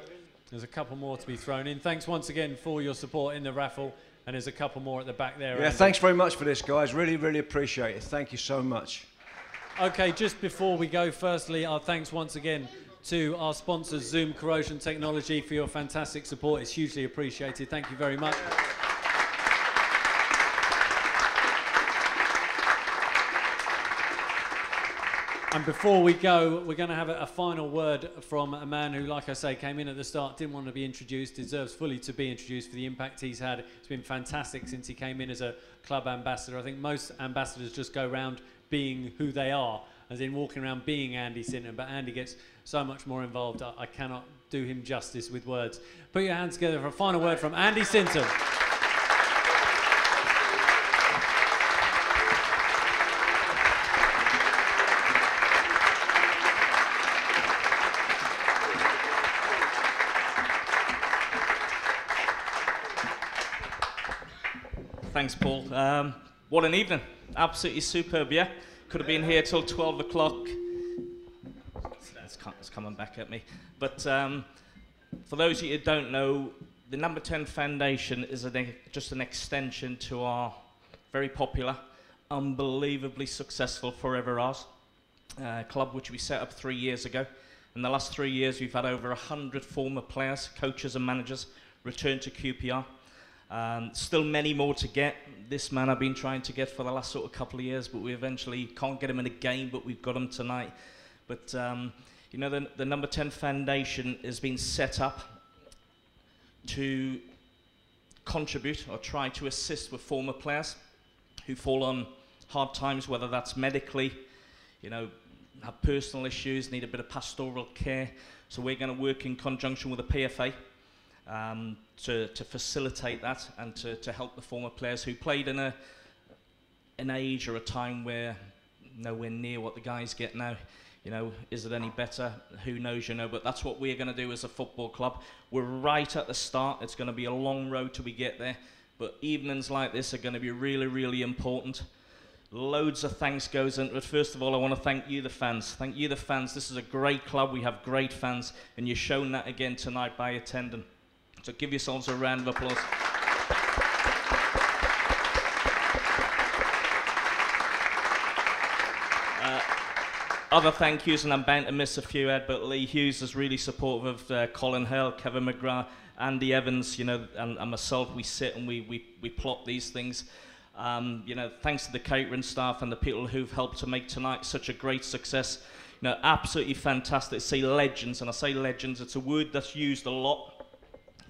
there's a couple more to be thrown in. Thanks once again for your support in the raffle, and there's a couple more at the back there. Yeah, Andy. thanks very much for this, guys. Really, really appreciate it. Thank you so much. Okay, just before we go, firstly, our thanks once again to our sponsors, Zoom Corrosion Technology, for your fantastic support. It's hugely appreciated. Thank you very much. And before we go, we're going to have a, a final word from a man who, like I say, came in at the start, didn't want to be introduced, deserves fully to be introduced for the impact he's had. It's been fantastic since he came in as a club ambassador. I think most ambassadors just go around being who they are, as in walking around being Andy Sinton, but Andy gets so much more involved. I, I cannot do him justice with words. Put your hands together for a final word from Andy Sinton. Thanks, Paul. Um, what an evening. Absolutely superb, yeah? Could have been here till 12 o'clock. It's, it's coming back at me. But um, for those of you who don't know, the Number 10 Foundation is an, just an extension to our very popular, unbelievably successful Forever Ours uh, club, which we set up three years ago. In the last three years, we've had over 100 former players, coaches, and managers return to QPR. Um, still many more to get. This man I've been trying to get for the last sort of couple of years, but we eventually can't get him in a game, but we've got him tonight. But um, you know, the, the Number 10 Foundation has been set up to contribute or try to assist with former players who fall on hard times, whether that's medically, you know, have personal issues, need a bit of pastoral care. So we're going to work in conjunction with the PFA um, to, to facilitate that and to, to help the former players who played in a an age or a time where nowhere near what the guys get now. You know, is it any better? Who knows, you know, but that's what we're going to do as a football club. We're right at the start. It's going to be a long road till we get there, but evenings like this are going to be really, really important. Loads of thanks goes into it. First of all, I want to thank you, the fans. Thank you, the fans. This is a great club. We have great fans, and you've shown that again tonight by attending. So give yourselves a round of applause. Uh, other thank yous, and I'm bound to miss a few, Ed, but Lee Hoos is really supportive of uh, Colin Hill, Kevin McGrath, Andy Evans, you know, and, and myself. We sit and we, we, we plot these things. Um, you know, thanks to the catering staff and the people who've helped to make tonight such a great success. You know, absolutely fantastic. Say legends, and I say legends, it's a word that's used a lot,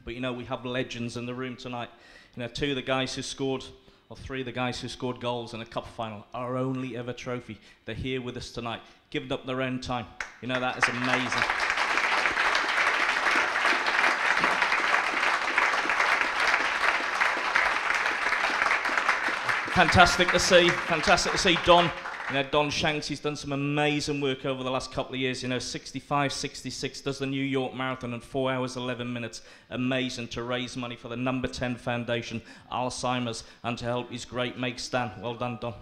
but you know, we have legends in the room tonight. You know, two of the guys who scored, or three of the guys who scored goals in a cup final, our only ever trophy. They're here with us tonight, giving up their own time. You know, that is amazing. fantastic to see. Fantastic to see Don. You know, Don Shanks, he's done some amazing work over the last couple of years. You know, 65, 66, does the New York Marathon in 4 hours, 11 minutes. Amazing to raise money for the Number 10 Foundation, Alzheimer's, and to help his great mate Stan. Well done, Don.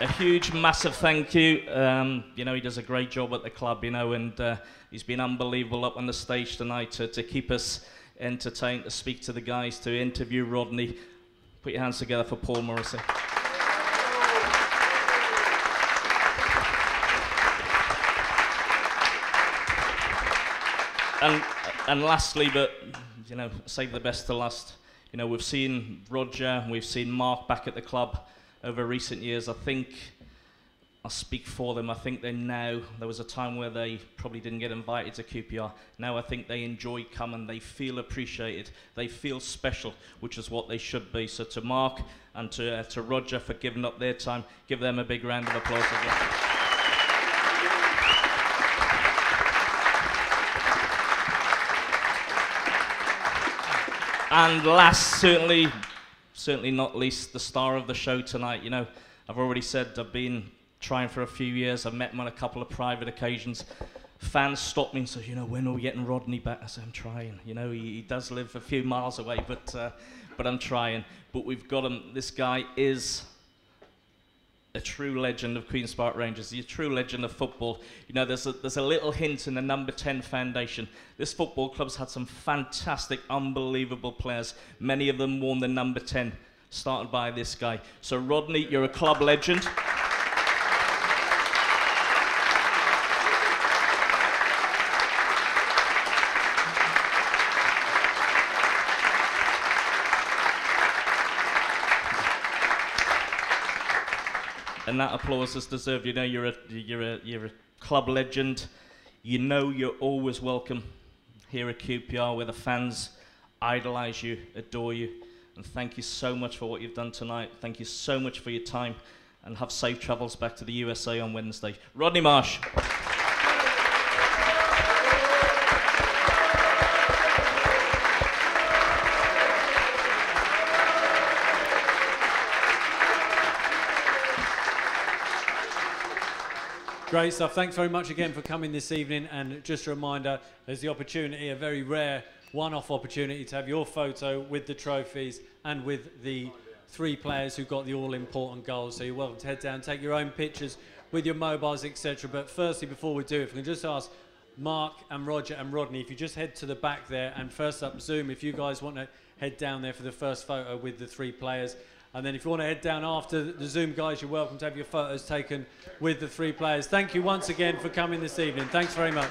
a huge, massive thank you. Um, you know, he does a great job at the club, you know, and uh, he's been unbelievable up on the stage tonight to, to keep us entertained, to speak to the guys, to interview Rodney. Put your hands together for Paul Morrissey. And, and lastly, but, you know, save the best to last. You know, we've seen Roger, we've seen Mark back at the club over recent years. I think I speak for them. I think they now, there was a time where they probably didn't get invited to QPR. Now I think they enjoy coming. They feel appreciated. They feel special, which is what they should be. So to Mark and to, uh, to Roger for giving up their time, give them a big round of applause again. And last, certainly, certainly not least, the star of the show tonight. You know, I've already said I've been trying for a few years. I've met him on a couple of private occasions. Fans stop me and say, you know, when are we getting Rodney back? I say, I'm trying. You know, he, he does live a few miles away, but, uh, but I'm trying. But we've got him. This guy is a true legend of Queen's Park Rangers, He's a true legend of football. You know, there's a, there's a little hint in the number 10 foundation. This football club's had some fantastic, unbelievable players. Many of them worn the number 10, started by this guy. So, Rodney, you're a club legend. And that applause is deserved. You know, you're a, you're a, you're a club legend. You know you're always welcome here at QPR where the fans idolise you, adore you. And thank you so much for what you've done tonight. Thank you so much for your time. And have safe travels back to the USA on Wednesday. Rodney Marsh. Great stuff. Thanks very much again for coming this evening. And just a reminder, there's the opportunity, a very rare one-off opportunity to have your photo with the trophies and with the three players who got the all-important goals. So you're welcome to head down, take your own pictures with your mobiles, etc. But firstly, before we do, if we can just ask Mark and Roger and Rodney, if you just head to the back there, and first up Zoom, if you guys want to head down there for the first photo with the three players. And then if you want to head down after the Zoom guys, you're welcome to have your photos taken with the three players. Thank you once again for coming this evening. Thanks very much.